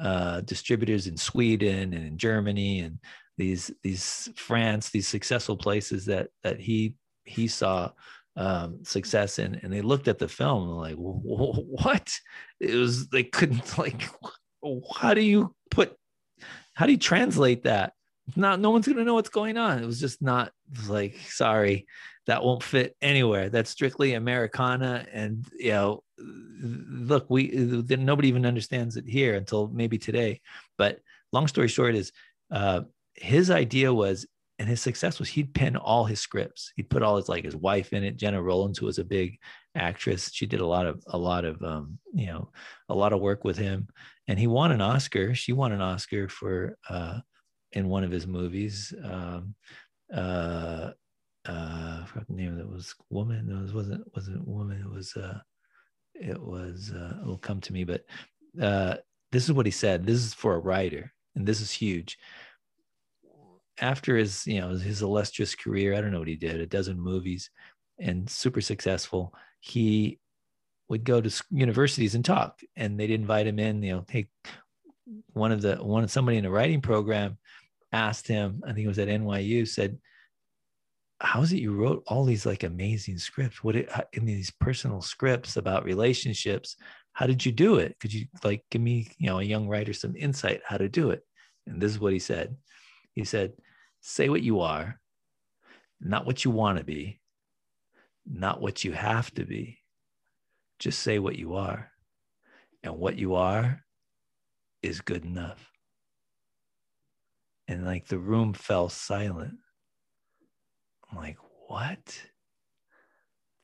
uh, distributors in sweden and in germany and these these france these successful places that that he he saw um, success in, and they looked at the film and like, what? It was they couldn't <laughs> like, how do you put, how do you translate that? Not no one's gonna know what's going on. It was just not like, sorry, that won't fit anywhere. That's strictly Americana, and you know, look, we nobody even understands it here until maybe today. But long story short is, uh, his idea was and his success was he'd pen all his scripts. He'd put all his like his wife in it, Gena Rowlands, who was a big actress. She did a lot of a lot of um, you know a lot of work with him, and he won an Oscar. She won an Oscar for uh, in one of his movies. Um, uh, uh, I forgot the name of it was woman. No, it wasn't wasn't woman. It was uh, it was uh, it'll come to me. But uh, this is what he said. This is for a writer, and this is huge after his you know his illustrious career i don't know what he did a dozen movies and super successful he would go to universities and talk and they'd invite him in you know hey one of the one somebody in a writing program asked him i think it was at nyu said how is it you wrote all these like amazing scripts? What it, in these personal scripts about relationships how did you do it? Could you like give me you know a young writer some insight how to do it? And this is what he said. He said say what you are not what you want to be not what you have to be. Just say what you are and what you are is good enough. And like the room fell silent. I'm like what?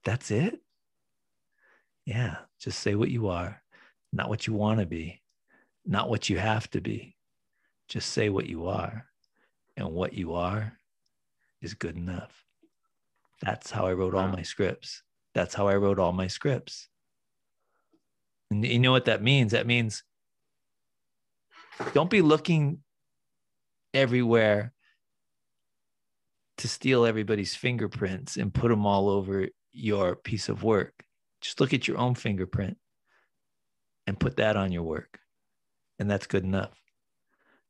That's it? Yeah, just say what you are, not what you want to be, not what you have to be. Just say what you are. And what you are is good enough. That's how I wrote all my scripts. That's how I wrote all my scripts. And you know what that means? That means don't be looking everywhere to steal everybody's fingerprints and put them all over your piece of work. Just look at your own fingerprint and put that on your work. And that's good enough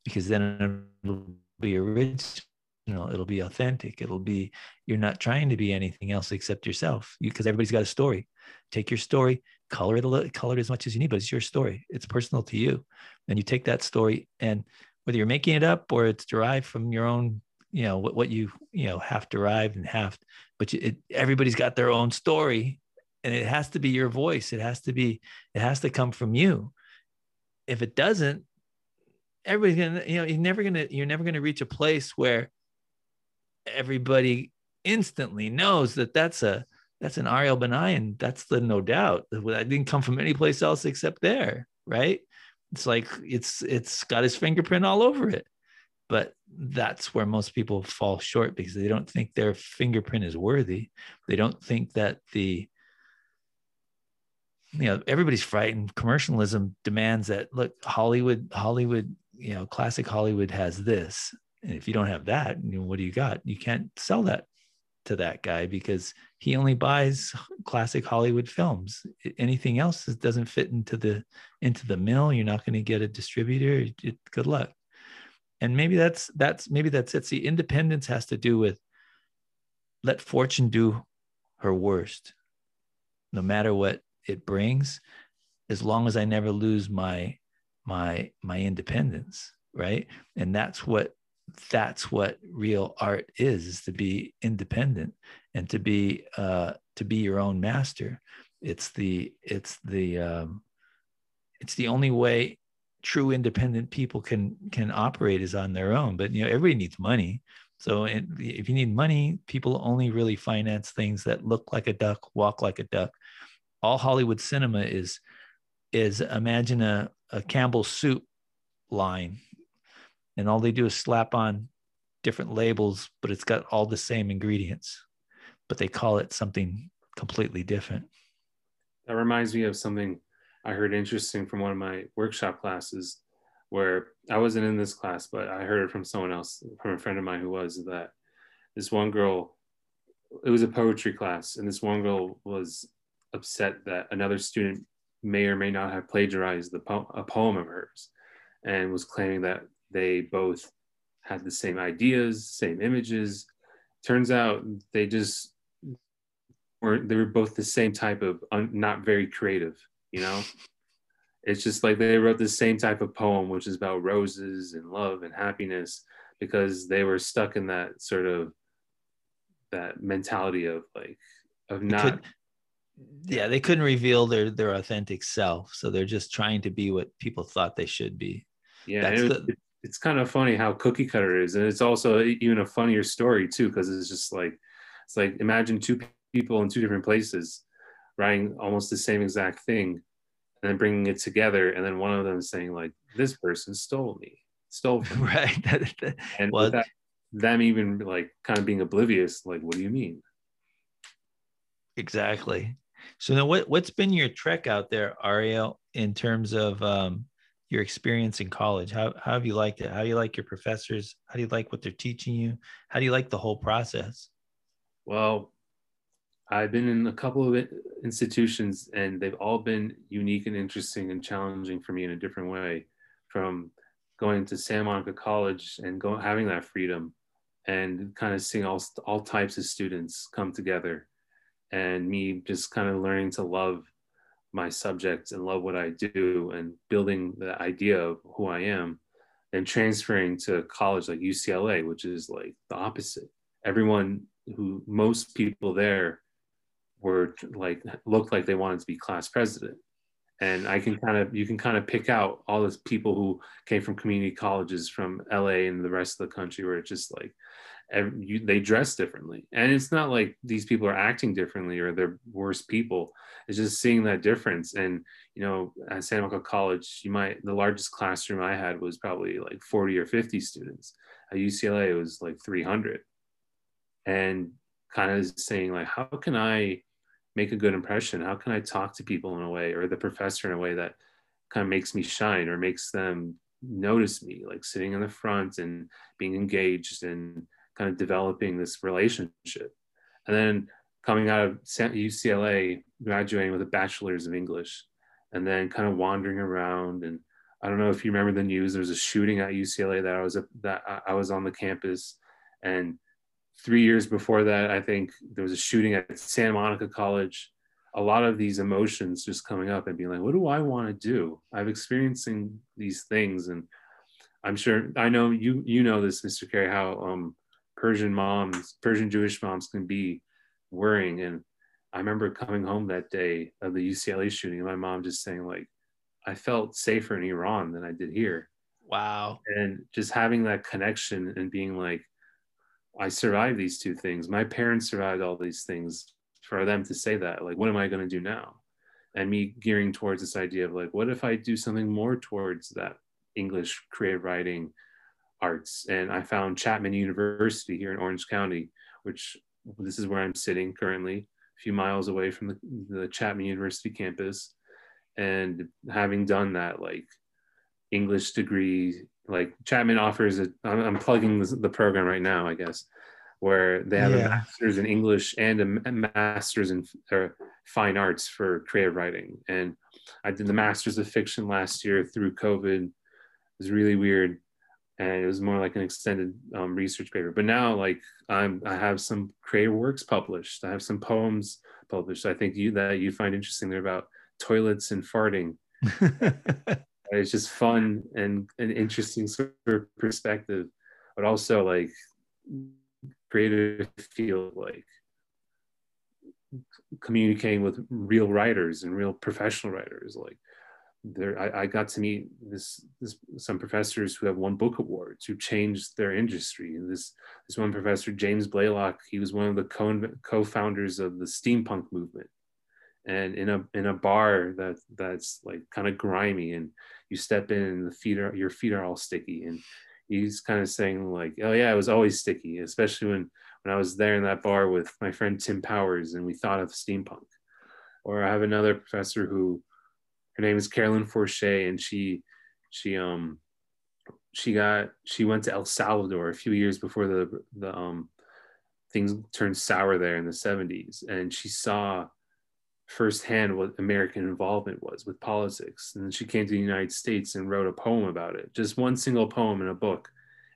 because then it'll be original, it'll be authentic, it'll be, you're not trying to be anything else except yourself because everybody's got a story. Take your story, color it, color it as much as you need, but it's your story. It's personal to you. And you take that story and whether you're making it up or it's derived from your own you know what, what you you know have derived and have but it, everybody's got their own story and it has to be your voice it has to be it has to come from you if it doesn't everybody's gonna you know you're never gonna you're never gonna reach a place where everybody instantly knows that that's a that's an Ariel Banayan. That's the no doubt. That didn't come from any place else except there, right? It's like it's it's got his fingerprint all over it. But that's where most people fall short because they don't think their fingerprint is worthy. They don't think that the you know everybody's frightened commercialism demands that look hollywood hollywood you know classic hollywood has this and if you don't have that you know, what do you got? You can't sell that to that guy because he only buys classic hollywood films. Anything else doesn't fit into the into the mill. You're not going to get a distributor. It, good luck. And maybe that's that's maybe that's it. See independence has to do with let fortune do her worst no matter what it brings. As long as i never lose my my my independence right? And that's what that's what real art is is to be independent and to be uh to be your own master. It's the it's the um it's the only way true independent people can can operate is on their own. But you know everybody needs money. So if you need money people only really finance things that look like a duck walk like a duck. All Hollywood cinema is is imagine a, a Campbell soup line, and all they do is slap on different labels, but it's got all the same ingredients, but they call it something completely different. That reminds me of something I heard interesting from one of my workshop classes where I wasn't in this class, but I heard it from someone else, from a friend of mine who was that this one girl, it was a poetry class, and this one girl was upset that another student may or may not have plagiarized the po- a poem of hers and was claiming that they both had the same ideas, same images. Turns out they just were they were both the same type of un, not very creative, you know? It's just like they wrote the same type of poem which is about roses and love and happiness because they were stuck in that sort of that mentality of like of not could, yeah they couldn't reveal their their authentic self so they're just trying to be what people thought they should be. Yeah it, the, it's kind of funny how cookie cutter is and it's also even a funnier story too because it's just like it's like imagine two people in two different places writing almost the same exact thing and then bringing it together and then one of them saying like this person stole me stole <laughs> me. right and well, that, them even like kind of being oblivious like what do you mean? Exactly so now, what what's been your trek out there, Ariel, in terms of um, your experience in college? How how have you liked it? How do you like your professors? How do you like what they're teaching you? How do you like the whole process? Well, I've been in a couple of institutions, and they've all been unique and interesting and challenging for me in a different way. From going to Santa Monica College and going having that freedom, and kind of seeing all all types of students come together and me just kind of learning to love my subject and love what I do and building the idea of who I am and transferring to college like UCLA, which is like the opposite. Everyone who most people there were like looked like they wanted to be class president. And I can kind of you can kind of pick out all those people who came from community colleges from LA and the rest of the country where it's just like you, they dress differently. And it's not like these people are acting differently or they're worse people. It's just seeing that difference. And you know, at Santa Monica College, you might the largest classroom I had was probably like 40 or 50 students. At UCLA, it was like 300. And kind of saying like, how can I make a good impression? How can I talk to people in a way or the professor in a way that kind of makes me shine or makes them notice me, like sitting in the front and being engaged and kind of developing this relationship. And then coming out of UCLA, graduating with a bachelor's of English, and then kind of wandering around. And I don't know if you remember the news. There was a shooting at UCLA that I was a, that I was on the campus, and three years before that, I think there was a shooting at Santa Monica College. A lot of these emotions just coming up and being like, what do I want to do? I'm experiencing these things, and I'm sure I know you you know this, Mr. Carey, how um, Persian moms, Persian Jewish moms can be worrying. And I remember coming home that day of the UCLA shooting, and my mom just saying like, I felt safer in Iran than I did here. Wow. And just having that connection and being like, I survived these two things. My parents survived all these things. For them to say that, like, what am I going to do now? And me gearing towards this idea of like, what if I do something more towards that English creative writing arts? And I found Chapman University here in Orange County, which this is where I'm sitting currently, a few miles away from the, the Chapman University campus. And having done that, like, English degree like Chapman offers it. I'm, I'm plugging the program right now, I guess, where they have yeah. a master's in English and a master's in fine arts for creative writing. And I did the master's of fiction last year through COVID. It was really weird, and it was more like an extended um, research paper. But now, like I'm, I have some creative works published. I have some poems published. I think you that you find interesting. They're about toilets and farting. <laughs> it's just fun and an interesting sort of perspective but also like creative field like communicating with real writers and real professional writers like there I, I, got to meet this, this some professors who have won book awards who changed their industry. And this this one professor james blaylock he was one of the co- co-founders of the steampunk movement. And in a in a bar that that's like kind of grimy and you step in and the feet are your feet are all sticky. And he's kind of saying like oh yeah it was always sticky especially when when i was there in that bar with my friend tim powers and we thought of steampunk. Or i have another professor who her name is carolyn forche and she she um she got she went to el salvador a few years before the the um things turned sour there in the 70s and she saw firsthand what American involvement was with politics. And then she came to the United States and wrote a poem about it, just one single poem in a book,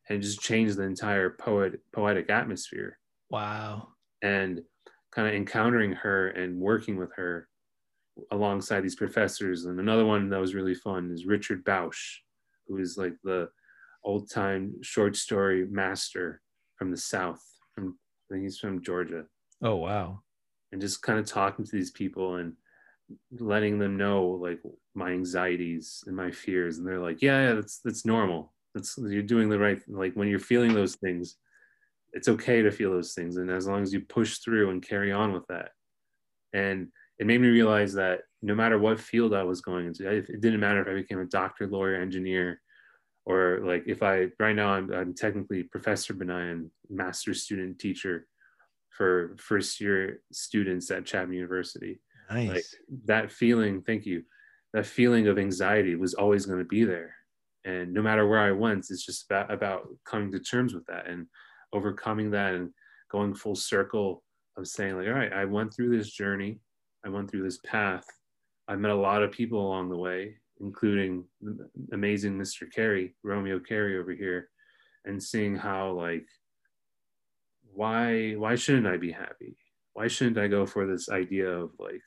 and just changed the entire poet poetic atmosphere. Wow. And kind of encountering her and working with her alongside these professors. And another one that was really fun is Richard Bausch, who is like the old time short story master from the South. From I think he's from Georgia. Oh wow and just kind of talking to these people and letting them know like my anxieties and my fears and they're like yeah, yeah that's that's normal that's you're doing the right like when you're feeling those things it's okay to feel those things and as long as you push through and carry on with that and it made me realize that no matter what field i was going into it didn't matter if i became a doctor lawyer engineer or like if i right now i'm, I'm technically professor benign master student teacher for first year students at Chapman University. Nice. Like that feeling, thank you. That feeling of anxiety was always going to be there. And no matter where I went, it's just about, about coming to terms with that and overcoming that and going full circle of saying, like, all right, I went through this journey, I went through this path. I met a lot of people along the way, including amazing Mr. Carey, Romeo Carey over here, and seeing how like why why shouldn't I be happy? Why shouldn't I go for this idea of like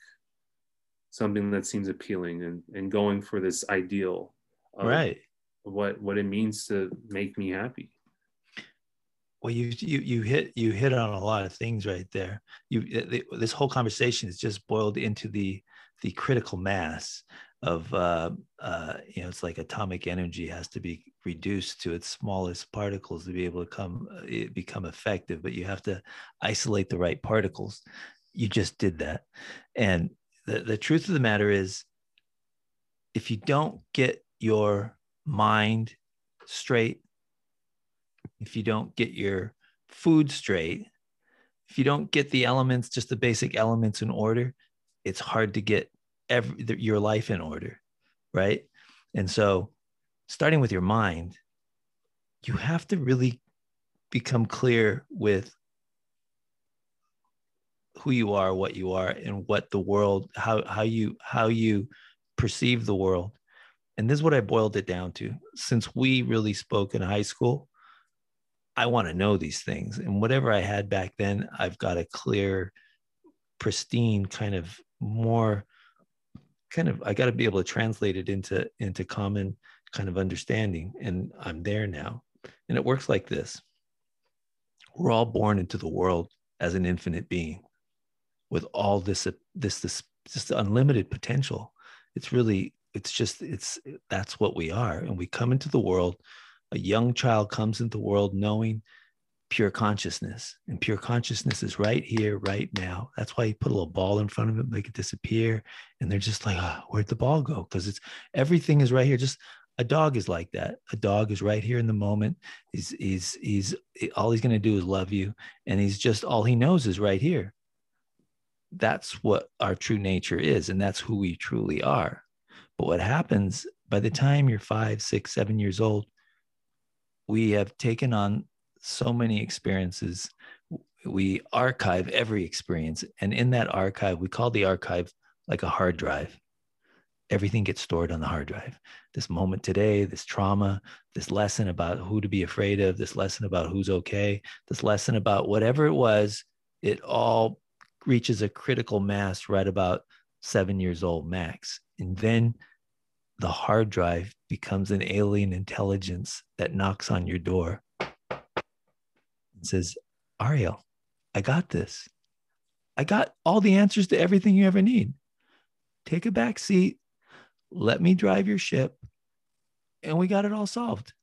something that seems appealing and, and going for this ideal of right what what it means to make me happy well you you you hit you hit on a lot of things right there. You this whole conversation is just boiled into the the critical mass of uh, uh, you know it's like atomic energy has to be reduced to its smallest particles to be able to come uh, become effective but you have to isolate the right particles. You just did that. And the, the truth of the matter is if you don't get your mind straight if you don't get your food straight if you don't get the elements just the basic elements in order it's hard to get every your life in order right and so starting with your mind you have to really become clear with who you are, what you are, and what the world, how how you how you perceive the world. And this is what I boiled it down to. Since we really spoke in high school, I want to know these things. And whatever I had back then, I've got a clear, pristine kind of more kind of I got to be able to translate it into into common kind of understanding. And I'm there now. And it works like this. We're all born into the world as an infinite being with all this this this just unlimited potential it's really it's just it's that's what we are and we come into the world a young child comes into the world knowing pure consciousness and pure consciousness is right here right now. That's why you put a little ball in front of it make it disappear and they're just like oh, where'd the ball go? Because it's everything is right here. Just a dog is like that. A dog is right here in the moment. He's he's he's all he's going to do is love you and he's just all he knows is right here. That's what our true nature is and that's who we truly are. But what happens by the time you're five six seven years old we have taken on so many experiences. We archive every experience and in that archive we call the archive like a hard drive. Everything gets stored on the hard drive. This moment today this trauma this lesson about who to be afraid of this lesson about who's okay this lesson about whatever it was it all reaches a critical mass right about seven years old max. And then the hard drive becomes an alien intelligence that knocks on your door and says, Ariel, I got this. I got all the answers to everything you ever need. Take a back seat. Let me drive your ship. And we got it all solved.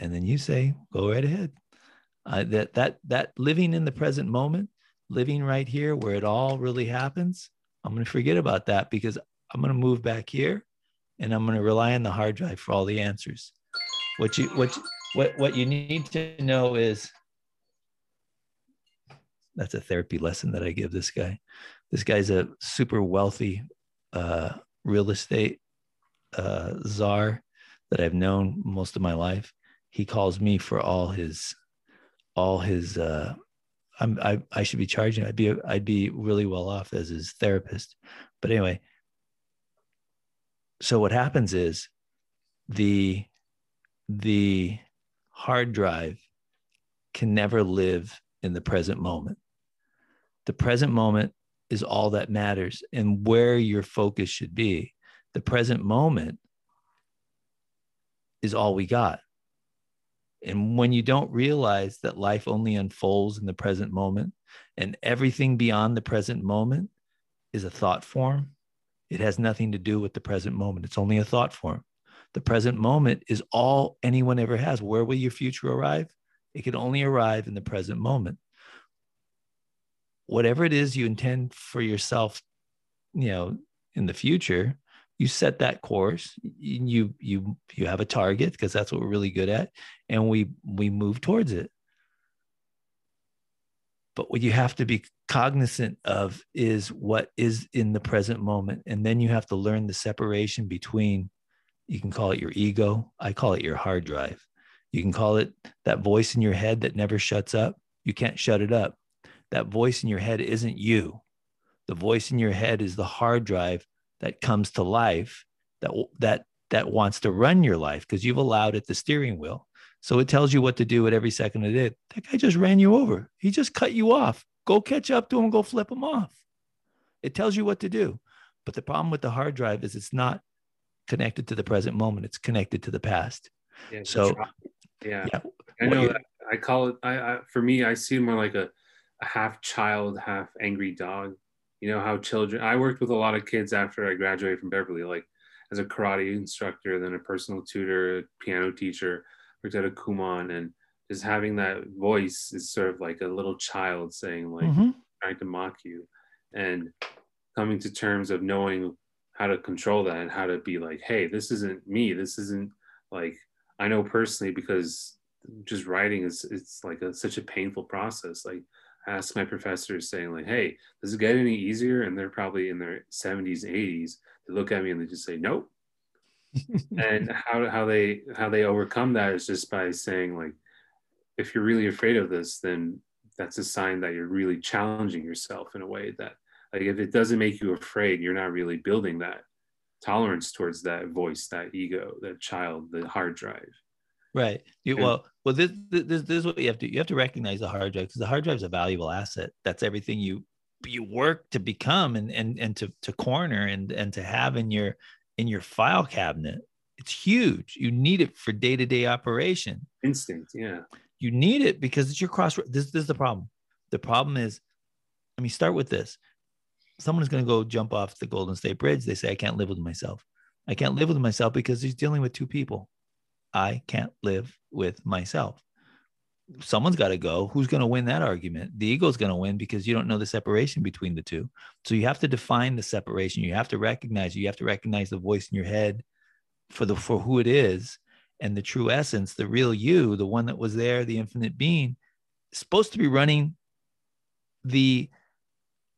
And then you say, go right ahead. Uh, that that that living in the present moment living right here where it all really happens, I'm going to forget about that because I'm going to move back here and I'm going to rely on the hard drive for all the answers. What you what what what you need to know is that's a therapy lesson that I give this guy. This guy's a super wealthy uh, real estate uh, czar that I've known most of my life. He calls me for all his all his uh, I'm, I, I should be charging. I'd be, I'd be really well off as his therapist. But anyway, so what happens is the, the hard drive can never live in the present moment. The present moment is all that matters and where your focus should be. The present moment is all we got. And when you don't realize that life only unfolds in the present moment and everything beyond the present moment is a thought form, it has nothing to do with the present moment. It's only a thought form. The present moment is all anyone ever has. Where will your future arrive? It can only arrive in the present moment. Whatever it is you intend for yourself, you know, in the future, you set that course you you you have a target because that's what we're really good at and we we move towards it but what you have to be cognizant of is what is in the present moment and then you have to learn the separation between you can call it your ego i call it your hard drive you can call it that voice in your head that never shuts up you can't shut it up that voice in your head isn't you the voice in your head is the hard drive that comes to life that that that wants to run your life because you've allowed it the steering wheel. So it tells you what to do at every second of day. That guy just ran you over. He just cut you off. Go catch up to him. Go flip him off. It tells you what to do. But the problem with the hard drive is it's not connected to the present moment, it's connected to the past. Yeah, So, yeah, yeah, I know that. I call it. I, I for me, I see more like a, a half child, half angry dog. You know how children. I worked with a lot of kids after I graduated from Beverly, like as a karate instructor, then a personal tutor, piano teacher. Worked at a Kumon, and just having that voice is sort of like a little child saying, like, Mhm. trying to mock you, and coming to terms of knowing how to control that and how to be like, hey, this isn't me. This isn't like I know personally because just writing is it's like a, such a painful process. Like I ask my professors saying like, hey, does it get any easier? And they're probably in their 70s, 80s. They look at me and they just say, nope. <laughs> and how, how they how they overcome that is just by saying like, if you're really afraid of this, then that's a sign that you're really challenging yourself in a way that like if it doesn't make you afraid, you're not really building that tolerance towards that voice, that ego, that child, the hard drive. Right. You, And- well, well, this, this this is what you have to you have to recognize the hard drive because the hard drive is a valuable asset. That's everything you you work to become and and and to to corner and and to have in your in your file cabinet. It's huge. You need it for day to day operation. Instinct, yeah. You need it because it's your cross. This, this is the problem. The problem is, let me start with this. Someone is going to go jump off the Golden State Bridge. They say, I can't live with myself. I can't live with myself because he's dealing with two people. I can't live with myself. Someone's got to go. Who's going to win that argument? The ego's going to win because you don't know the separation between the two. So you have to define the separation. You have to recognize. You have to recognize the voice in your head for the for who it is and the true essence, the real you, the one that was there, the infinite being, supposed to be running the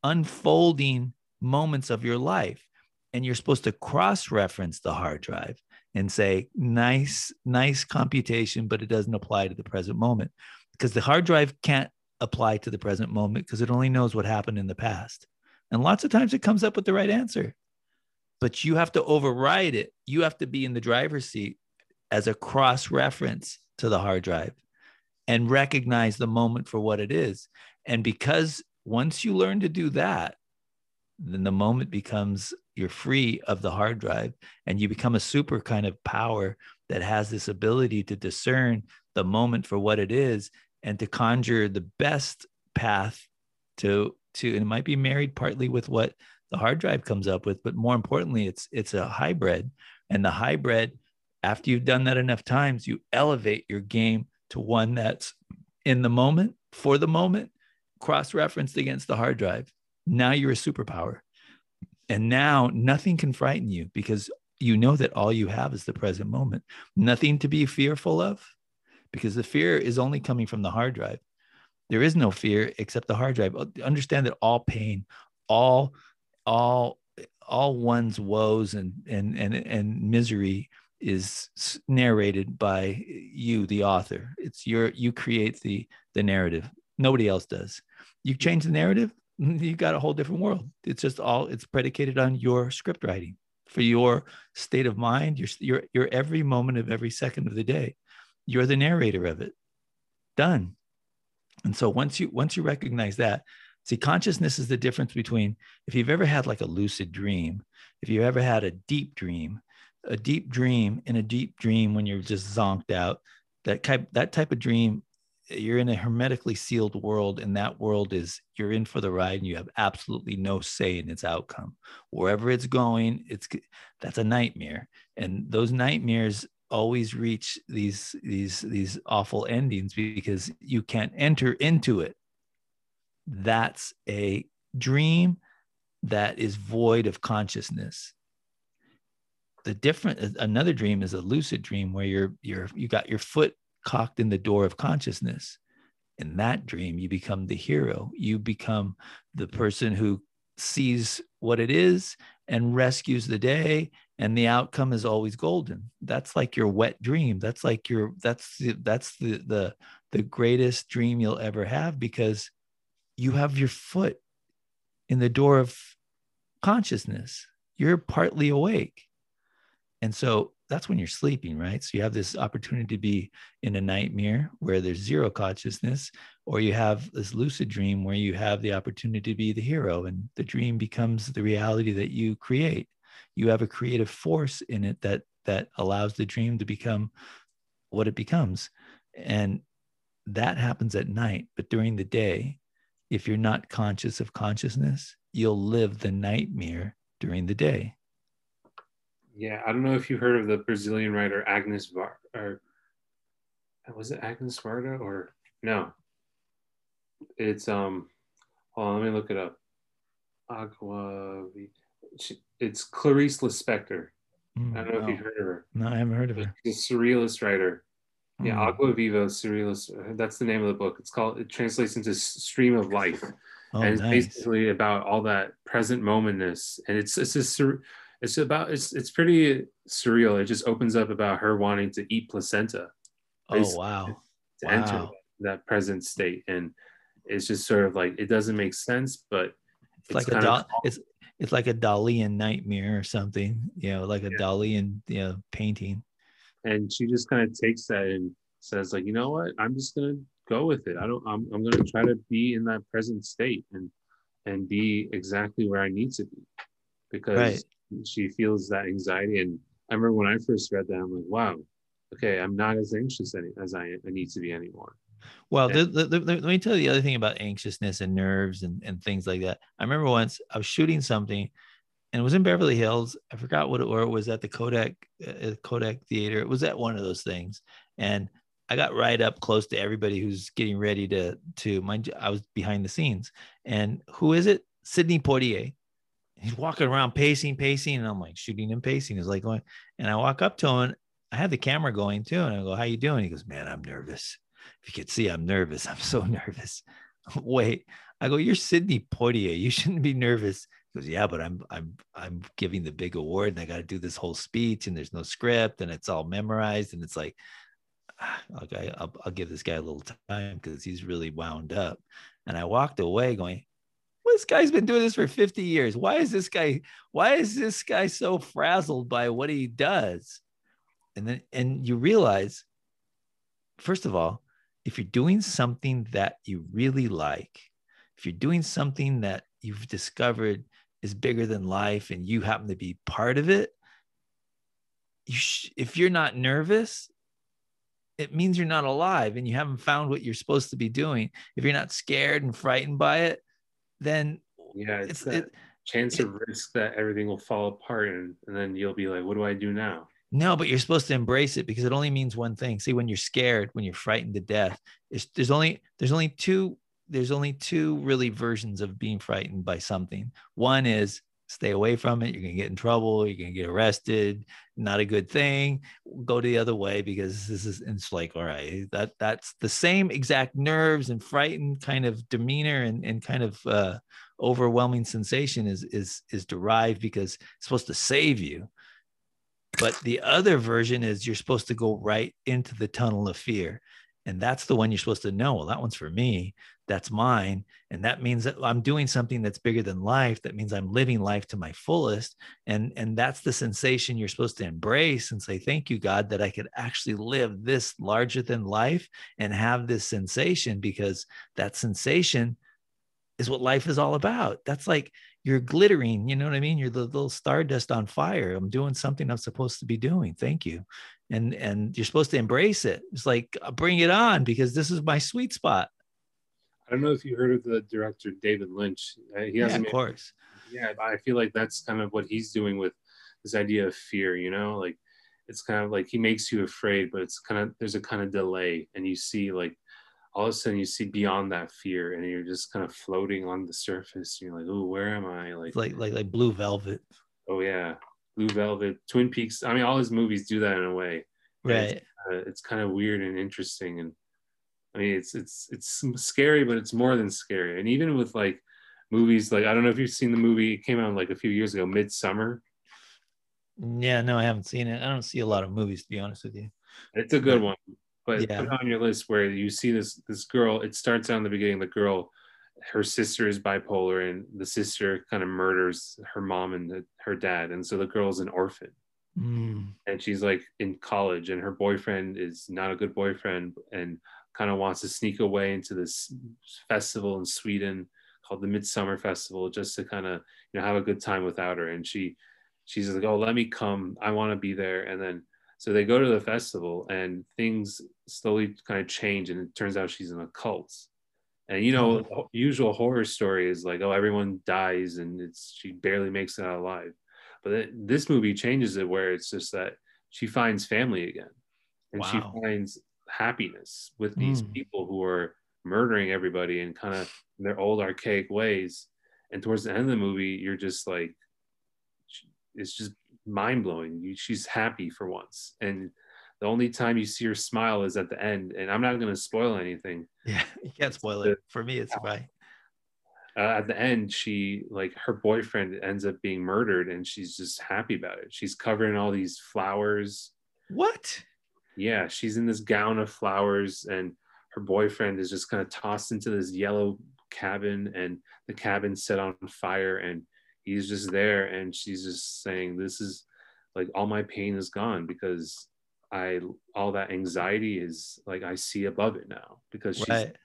unfolding moments of your life. And you're supposed to cross reference the hard drive and say, nice, nice computation, but it doesn't apply to the present moment because the hard drive can't apply to the present moment because it only knows what happened in the past. And lots of times it comes up with the right answer, but you have to override it. You have to be in the driver's seat as a cross reference to the hard drive and recognize the moment for what it is. And because once you learn to do that, then the moment becomes you're free of the hard drive and you become a super kind of power that has this ability to discern the moment for what it is and to conjure the best path to to and it might be married partly with what the hard drive comes up with but more importantly it's it's a hybrid and the hybrid after you've done that enough times you elevate your game to one that's in the moment for the moment cross referenced against the hard drive. Now you're a superpower. And now nothing can frighten you because you know that all you have is the present moment. Nothing to be fearful of because the fear is only coming from the hard drive. There is no fear except the hard drive. Understand that all pain all all all one's woes and and and, and misery is narrated by you the author. It's your you create the the narrative. Nobody else does. You change the narrative <laughs> you got a whole different world. It's just all it's predicated on your script writing for your state of mind your your your every moment of every second of the day. You're the narrator of it. Done. And so once you once you recognize that see consciousness is the difference between if you've ever had like a lucid dream if you've ever had a deep dream a deep dream in a deep dream when you're just zonked out. That type that type of dream you're in a hermetically sealed world and that world is you're in for the ride and you have absolutely no say in its outcome. Wherever it's going it's that's a nightmare. And those nightmares always reach these these these awful endings because you can't enter into it. That's a dream that is void of consciousness the different another dream is a lucid dream where you're you're you got your foot cocked in the door of consciousness. In that dream you become the hero. You become the person who sees what it is and rescues the day and the outcome is always golden. That's like your wet dream. That's like your that's the, that's the the the greatest dream you'll ever have because you have your foot in the door of consciousness. You're partly awake and so that's when you're sleeping, right? So you have this opportunity to be in a nightmare where there's zero consciousness, or you have this lucid dream where you have the opportunity to be the hero and the dream becomes the reality that you create. You have a creative force in it that that allows the dream to become what it becomes. And that happens at night, but during the day, if you're not conscious of consciousness, you'll live the nightmare during the day. Yeah, I don't know if you heard of the Brazilian writer Agnes Var or was it Agnes Varda or no? It's um hold on, let me look it up. Agua it's Clarice Lispector. Mm, I don't know no. if you've heard of her. No, I haven't heard of her. She's a surrealist writer. Mm. Yeah, Agua Viva Surrealist. That's the name of the book. It's called. It translates into Stream of Life, oh, and it's nice. basically about all that present momentness. And it's it's just it's about it's it's pretty surreal. It just opens up about her wanting to eat placenta. Oh wow! To wow. enter that present state, and it's just sort of like it doesn't make sense, but it's, it's like a doll. It's it's like a Dalian nightmare or something. You know, like a yeah. Dalian you know painting. And she just kind of takes that and says like, you know what? I'm just gonna go with it. I don't. I'm I'm gonna try to be in that present state and and be exactly where I need to be because right she feels that anxiety. And I remember when I first read that, I'm like, wow, okay, I'm not as anxious as I, I need to be anymore. Well, the, the, the, let me tell you the other thing about anxiousness and nerves and, and things like that. I remember once I was shooting something and it was in Beverly Hills. I forgot what it, or it was at the Kodak uh, Kodak Theater. It was at one of those things. And I got right up close to everybody who's getting ready to to mind. I was behind the scenes, and who is it? Sidney Poitier he's walking around pacing, pacing, and I'm like shooting him pacing. He's like going, and I walk up to him. I had the camera going too, and I go, "How you doing?" He goes, "Man, I'm nervous. If you could see, I'm nervous. <laughs> I'm so nervous." <laughs> Wait, I go, "You're Sidney Poitier. You shouldn't be nervous." He goes, "Yeah, but I'm I'm I'm giving the big award, and I got to do this whole speech, and there's no script, and it's all memorized, and it's like." <sighs> Okay, I'll, I'll give this guy a little time because he's really wound up. And I walked away going, this guy's been doing this for 50 years. Why is this guy, why is this guy so frazzled by what he does? And then, and you realize, first of all, if you're doing something that you really like, if you're doing something that you've discovered is bigger than life and you happen to be part of it, you sh- if you're not nervous, it means you're not alive and you haven't found what you're supposed to be doing. If you're not scared and frightened by it, then yeah, it's, it's that it, chance it, of risk that everything will fall apart, and, and then you'll be like, what do I do now? No, but you're supposed to embrace it because it only means one thing. See, when you're scared, when you're frightened to death, there's only there's only two there's only two really versions of being frightened by something. One is stay away from it. You're gonna get in trouble. You're gonna get arrested. Not a good thing. Go the other way because this is. it's like all right, that that's the same exact nerves and frightened kind of demeanor and and kind of uh, overwhelming sensation is is is derived because it's supposed to save you but the other version is you're supposed to go right into the tunnel of fear and that's the one you're supposed to know well that one's for me that's mine and that means that i'm doing something that's bigger than life that means i'm living life to my fullest and and that's the sensation you're supposed to embrace and say thank you god that i could actually live this larger than life and have this sensation because that sensation is what life is all about. That's like you're glittering, you know what I mean? You're the little stardust on fire. I'm doing something I'm supposed to be doing. Thank you. And and you're supposed to embrace it. It's like uh, bring it on because this is my sweet spot. I don't know if you heard of the director David Lynch. Uh, he has yeah, of course. Yeah, I feel like that's kind of what he's doing with this idea of fear. You know, like it's kind of like he makes you afraid, but it's kind of there's a kind of delay, and you see like all of a sudden you see beyond that fear and you're just kind of floating on the surface. and You're like, oh, where am I? Like, like, like, like Blue Velvet. Oh yeah, Blue Velvet, Twin Peaks. I mean, all his movies do that in a way. Right. It's, uh, it's kind of weird and interesting, and I mean, it's it's it's scary, but it's more than scary. And even with like movies, like I don't know if you've seen the movie. It came out like a few years ago, Midsommar Yeah, no, I haven't seen it. I don't see a lot of movies, to be honest with you. It's a good one but yeah. put on your list where you see this this girl. It starts out in the beginning. The girl, her sister is bipolar, and the sister kind of murders her mom and the, her dad, and so the girl's an orphan. Mm. and she's like in college and her boyfriend is not a good boyfriend and kind of wants to sneak away into this festival in Sweden called the Midsummer Festival just to kind of you know have a good time without her and she she's like oh let me come I want to be there and then so they go to the festival and things slowly kind of change and it turns out she's in a cult and you know Mm. the usual horror story is like oh everyone dies and it's she barely makes it out alive. But this movie changes it where it's just that she finds family again. And she finds happiness with these Mm. people who are murdering everybody and kind of their old archaic ways. And towards the end of the movie you're just like it's just mind-blowing. She's happy for once. And the only time you see her smile is at the end. And i'm not going to spoil anything. <laughs> Yeah, you can't spoil it. For me, it's fine. uh, at the end she like her boyfriend ends up being murdered and she's just happy about it. She's covering all these flowers. What? yeah she's in this gown of flowers and her boyfriend is just kind of tossed into this yellow cabin and the cabin's set on fire and he's just there and she's just saying this is like all my pain is gone because i all that anxiety is like i see above it now because she's Right.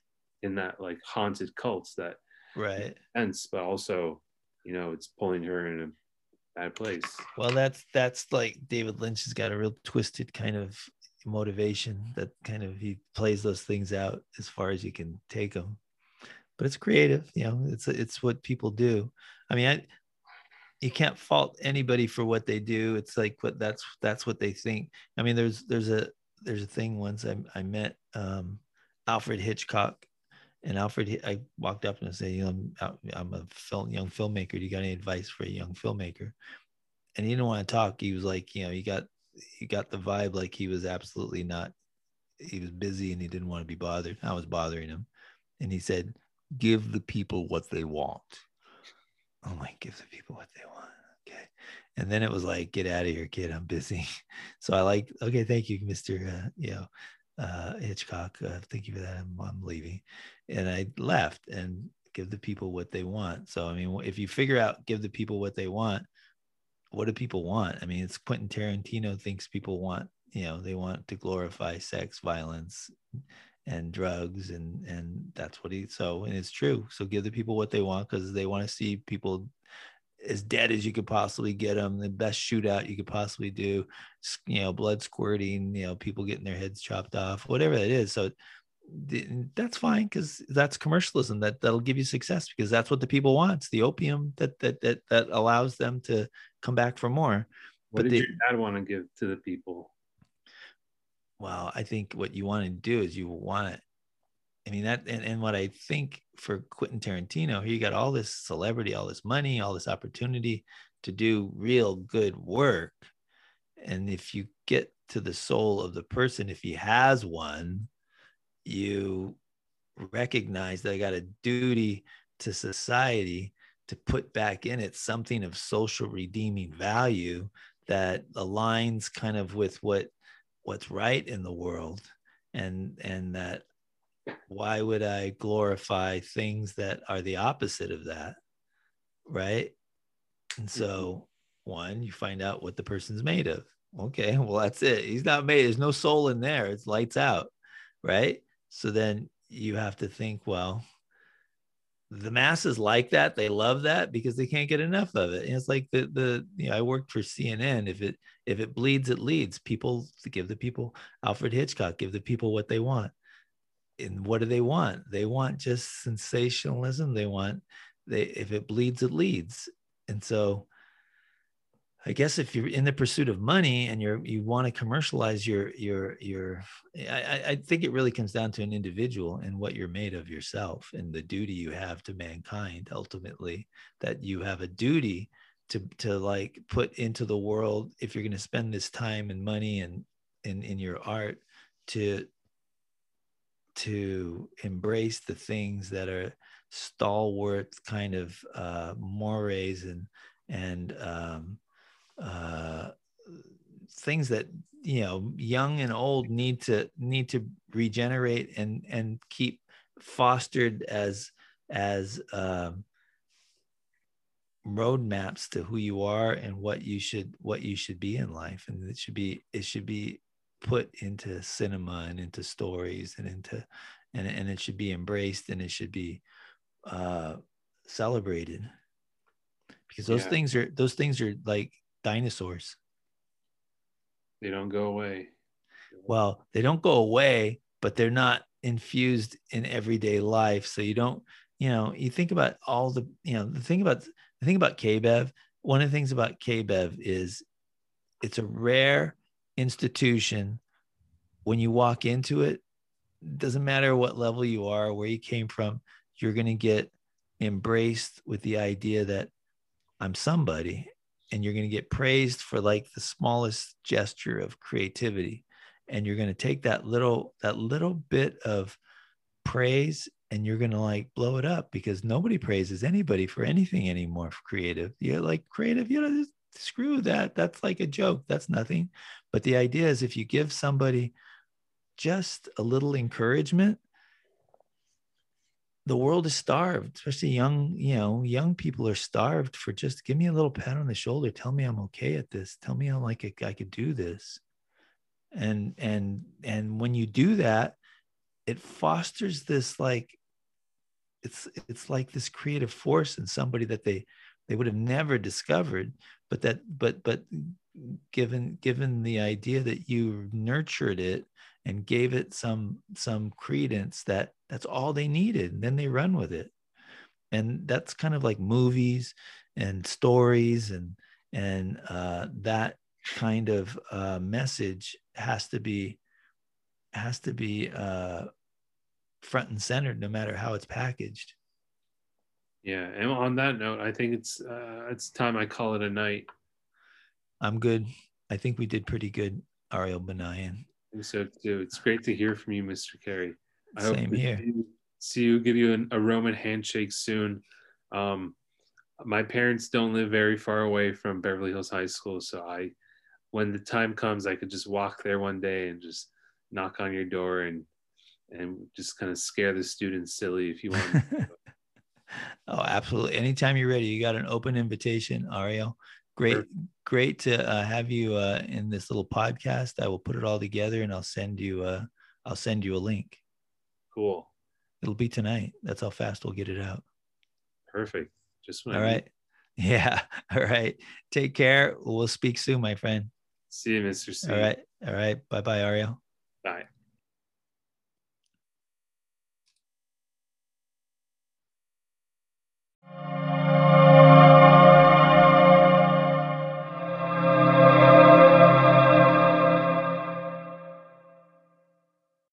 in that like haunted cult that Right. sense, but also, you know, it's pulling her in a bad place. Well, that's that's like David Lynch has got a real twisted kind of motivation that kind of he plays those things out as far as you can take them. But it's creative, you know. It's it's what people do. I mean, I you can't fault anybody for what they do. It's like what that's that's what they think. I mean, there's there's a there's a thing once I I met um, Alfred Hitchcock, and Alfred I walked up and I said, you know, I'm, a film young filmmaker. Do you got any advice for a young filmmaker? And he didn't want to talk. He was like, you know, you got you got the vibe like he was absolutely not. He was busy and he didn't want to be bothered. I was bothering him, and he said, "Give the people what they want." I'm like, give the people what they want. Okay. And then it was like, get out of here, kid. I'm busy. <laughs> So I like, okay, thank you, Mr. Uh, you know, uh, Hitchcock. Uh, thank you for that. I'm, I'm leaving. And I left and give the people what they want. So, I mean, if you figure out, give the people what they want, what do people want? I mean, it's Quentin Tarantino thinks people want, you know, they want to glorify sex, violence, and drugs and and that's what he so and it's true. So give the people what they want because they want to see people as dead as you could possibly get them the best shootout you could possibly do you know blood squirting you know people getting their heads chopped off whatever that is. So that's fine because that's commercialism that that'll give you success because that's what the people want it's the opium that that that, that allows them to come back for more. What But did they- your dad want to give to the people? Well i think what you want to do is you want i mean that and, and what i think for quentin tarantino he got all this celebrity all this money all this opportunity to do real good work. And if you get to the soul of the person if he has one you recognize that i got a duty to society to put back in it something of social redeeming value that aligns kind of with what what's right in the world and and that why would i glorify things that are the opposite of that right? And so mm-hmm. one you find out what the person's made of. Okay well that's it. He's not made there's no soul in there. It's lights out right? So then you have to think well the masses like that they love that because they can't get enough of it. And it's like the the you know i worked for cnn if it if it bleeds it leads. People give the people alfred hitchcock give the people what they want. And what do they want? They want just sensationalism. They want they if it bleeds it leads. And so i guess if you're in the pursuit of money and you're you want to commercialize your your your I, I- think it really comes down to an individual and what you're made of yourself and the duty you have to mankind ultimately that you have a duty to to like put into the world if you're going to spend this time and money and in in your art to to embrace the things that are stalwart kind of uh, mores and and um, uh, things that you know young and old need to need to regenerate and and keep fostered as as um, roadmaps to who you are and what you should what you should be in life and it should be it should be put into cinema and into stories and into and, and it should be embraced and it should be uh celebrated because those Yeah. things are those things are like dinosaurs. They don't go away. well they don't go away but they're not infused in everyday life. So you don't you know you think about all the you know the thing about the thing about kbev one of the things about kbev is it's a rare institution. When you walk into it doesn't matter what level you are where you came from you're going to get embraced with the idea that i'm somebody and you're going to get praised for like the smallest gesture of creativity. And you're going to take that little that little bit of praise and you're going to like blow it up because nobody praises anybody for anything anymore for creative. You're like creative you know screw that. That's like a joke. That's nothing. But the idea is if you give somebody just a little encouragement the world is starved especially young you know young people are starved for just give me a little pat on the shoulder. Tell me i'm okay at this. Tell me i'm like I- could do this. And and and when you do that it fosters this like it's it's like this creative force in somebody that they they would have never discovered but that but but given given the idea that you nurtured it and gave it some some credence that that's all they needed and then they run with it. And that's kind of like movies and stories and and uh, that kind of uh, message has to be has to be uh, front and center no matter how it's packaged. Yeah, and on that note, I think it's uh, it's time I call it a night. i'm good. I think we did pretty good ariel benayan so too. It's great to hear from you, Mr. Carey. I same to here see you- See you, give you an, a Roman handshake soon. Um, my parents don't live very far away from Beverly Hills High School, so I, when the time comes, I could just walk there one day and just knock on your door and and just kind of scare the students silly if you want. <laughs> oh, absolutely. Anytime you're ready, you got an open invitation, Ariel. Great, Sure. great to uh, have you uh, in this little podcast. I will put it all together and I'll send you. Uh, I'll send you a link. cool, It'll be tonight. That's how fast we'll get it out. perfect. Just All right. <laughs> Yeah. All right. Take care. We'll speak soon, my friend. See you, Mr. C. All right. All right. Bye bye, Ariel. Bye.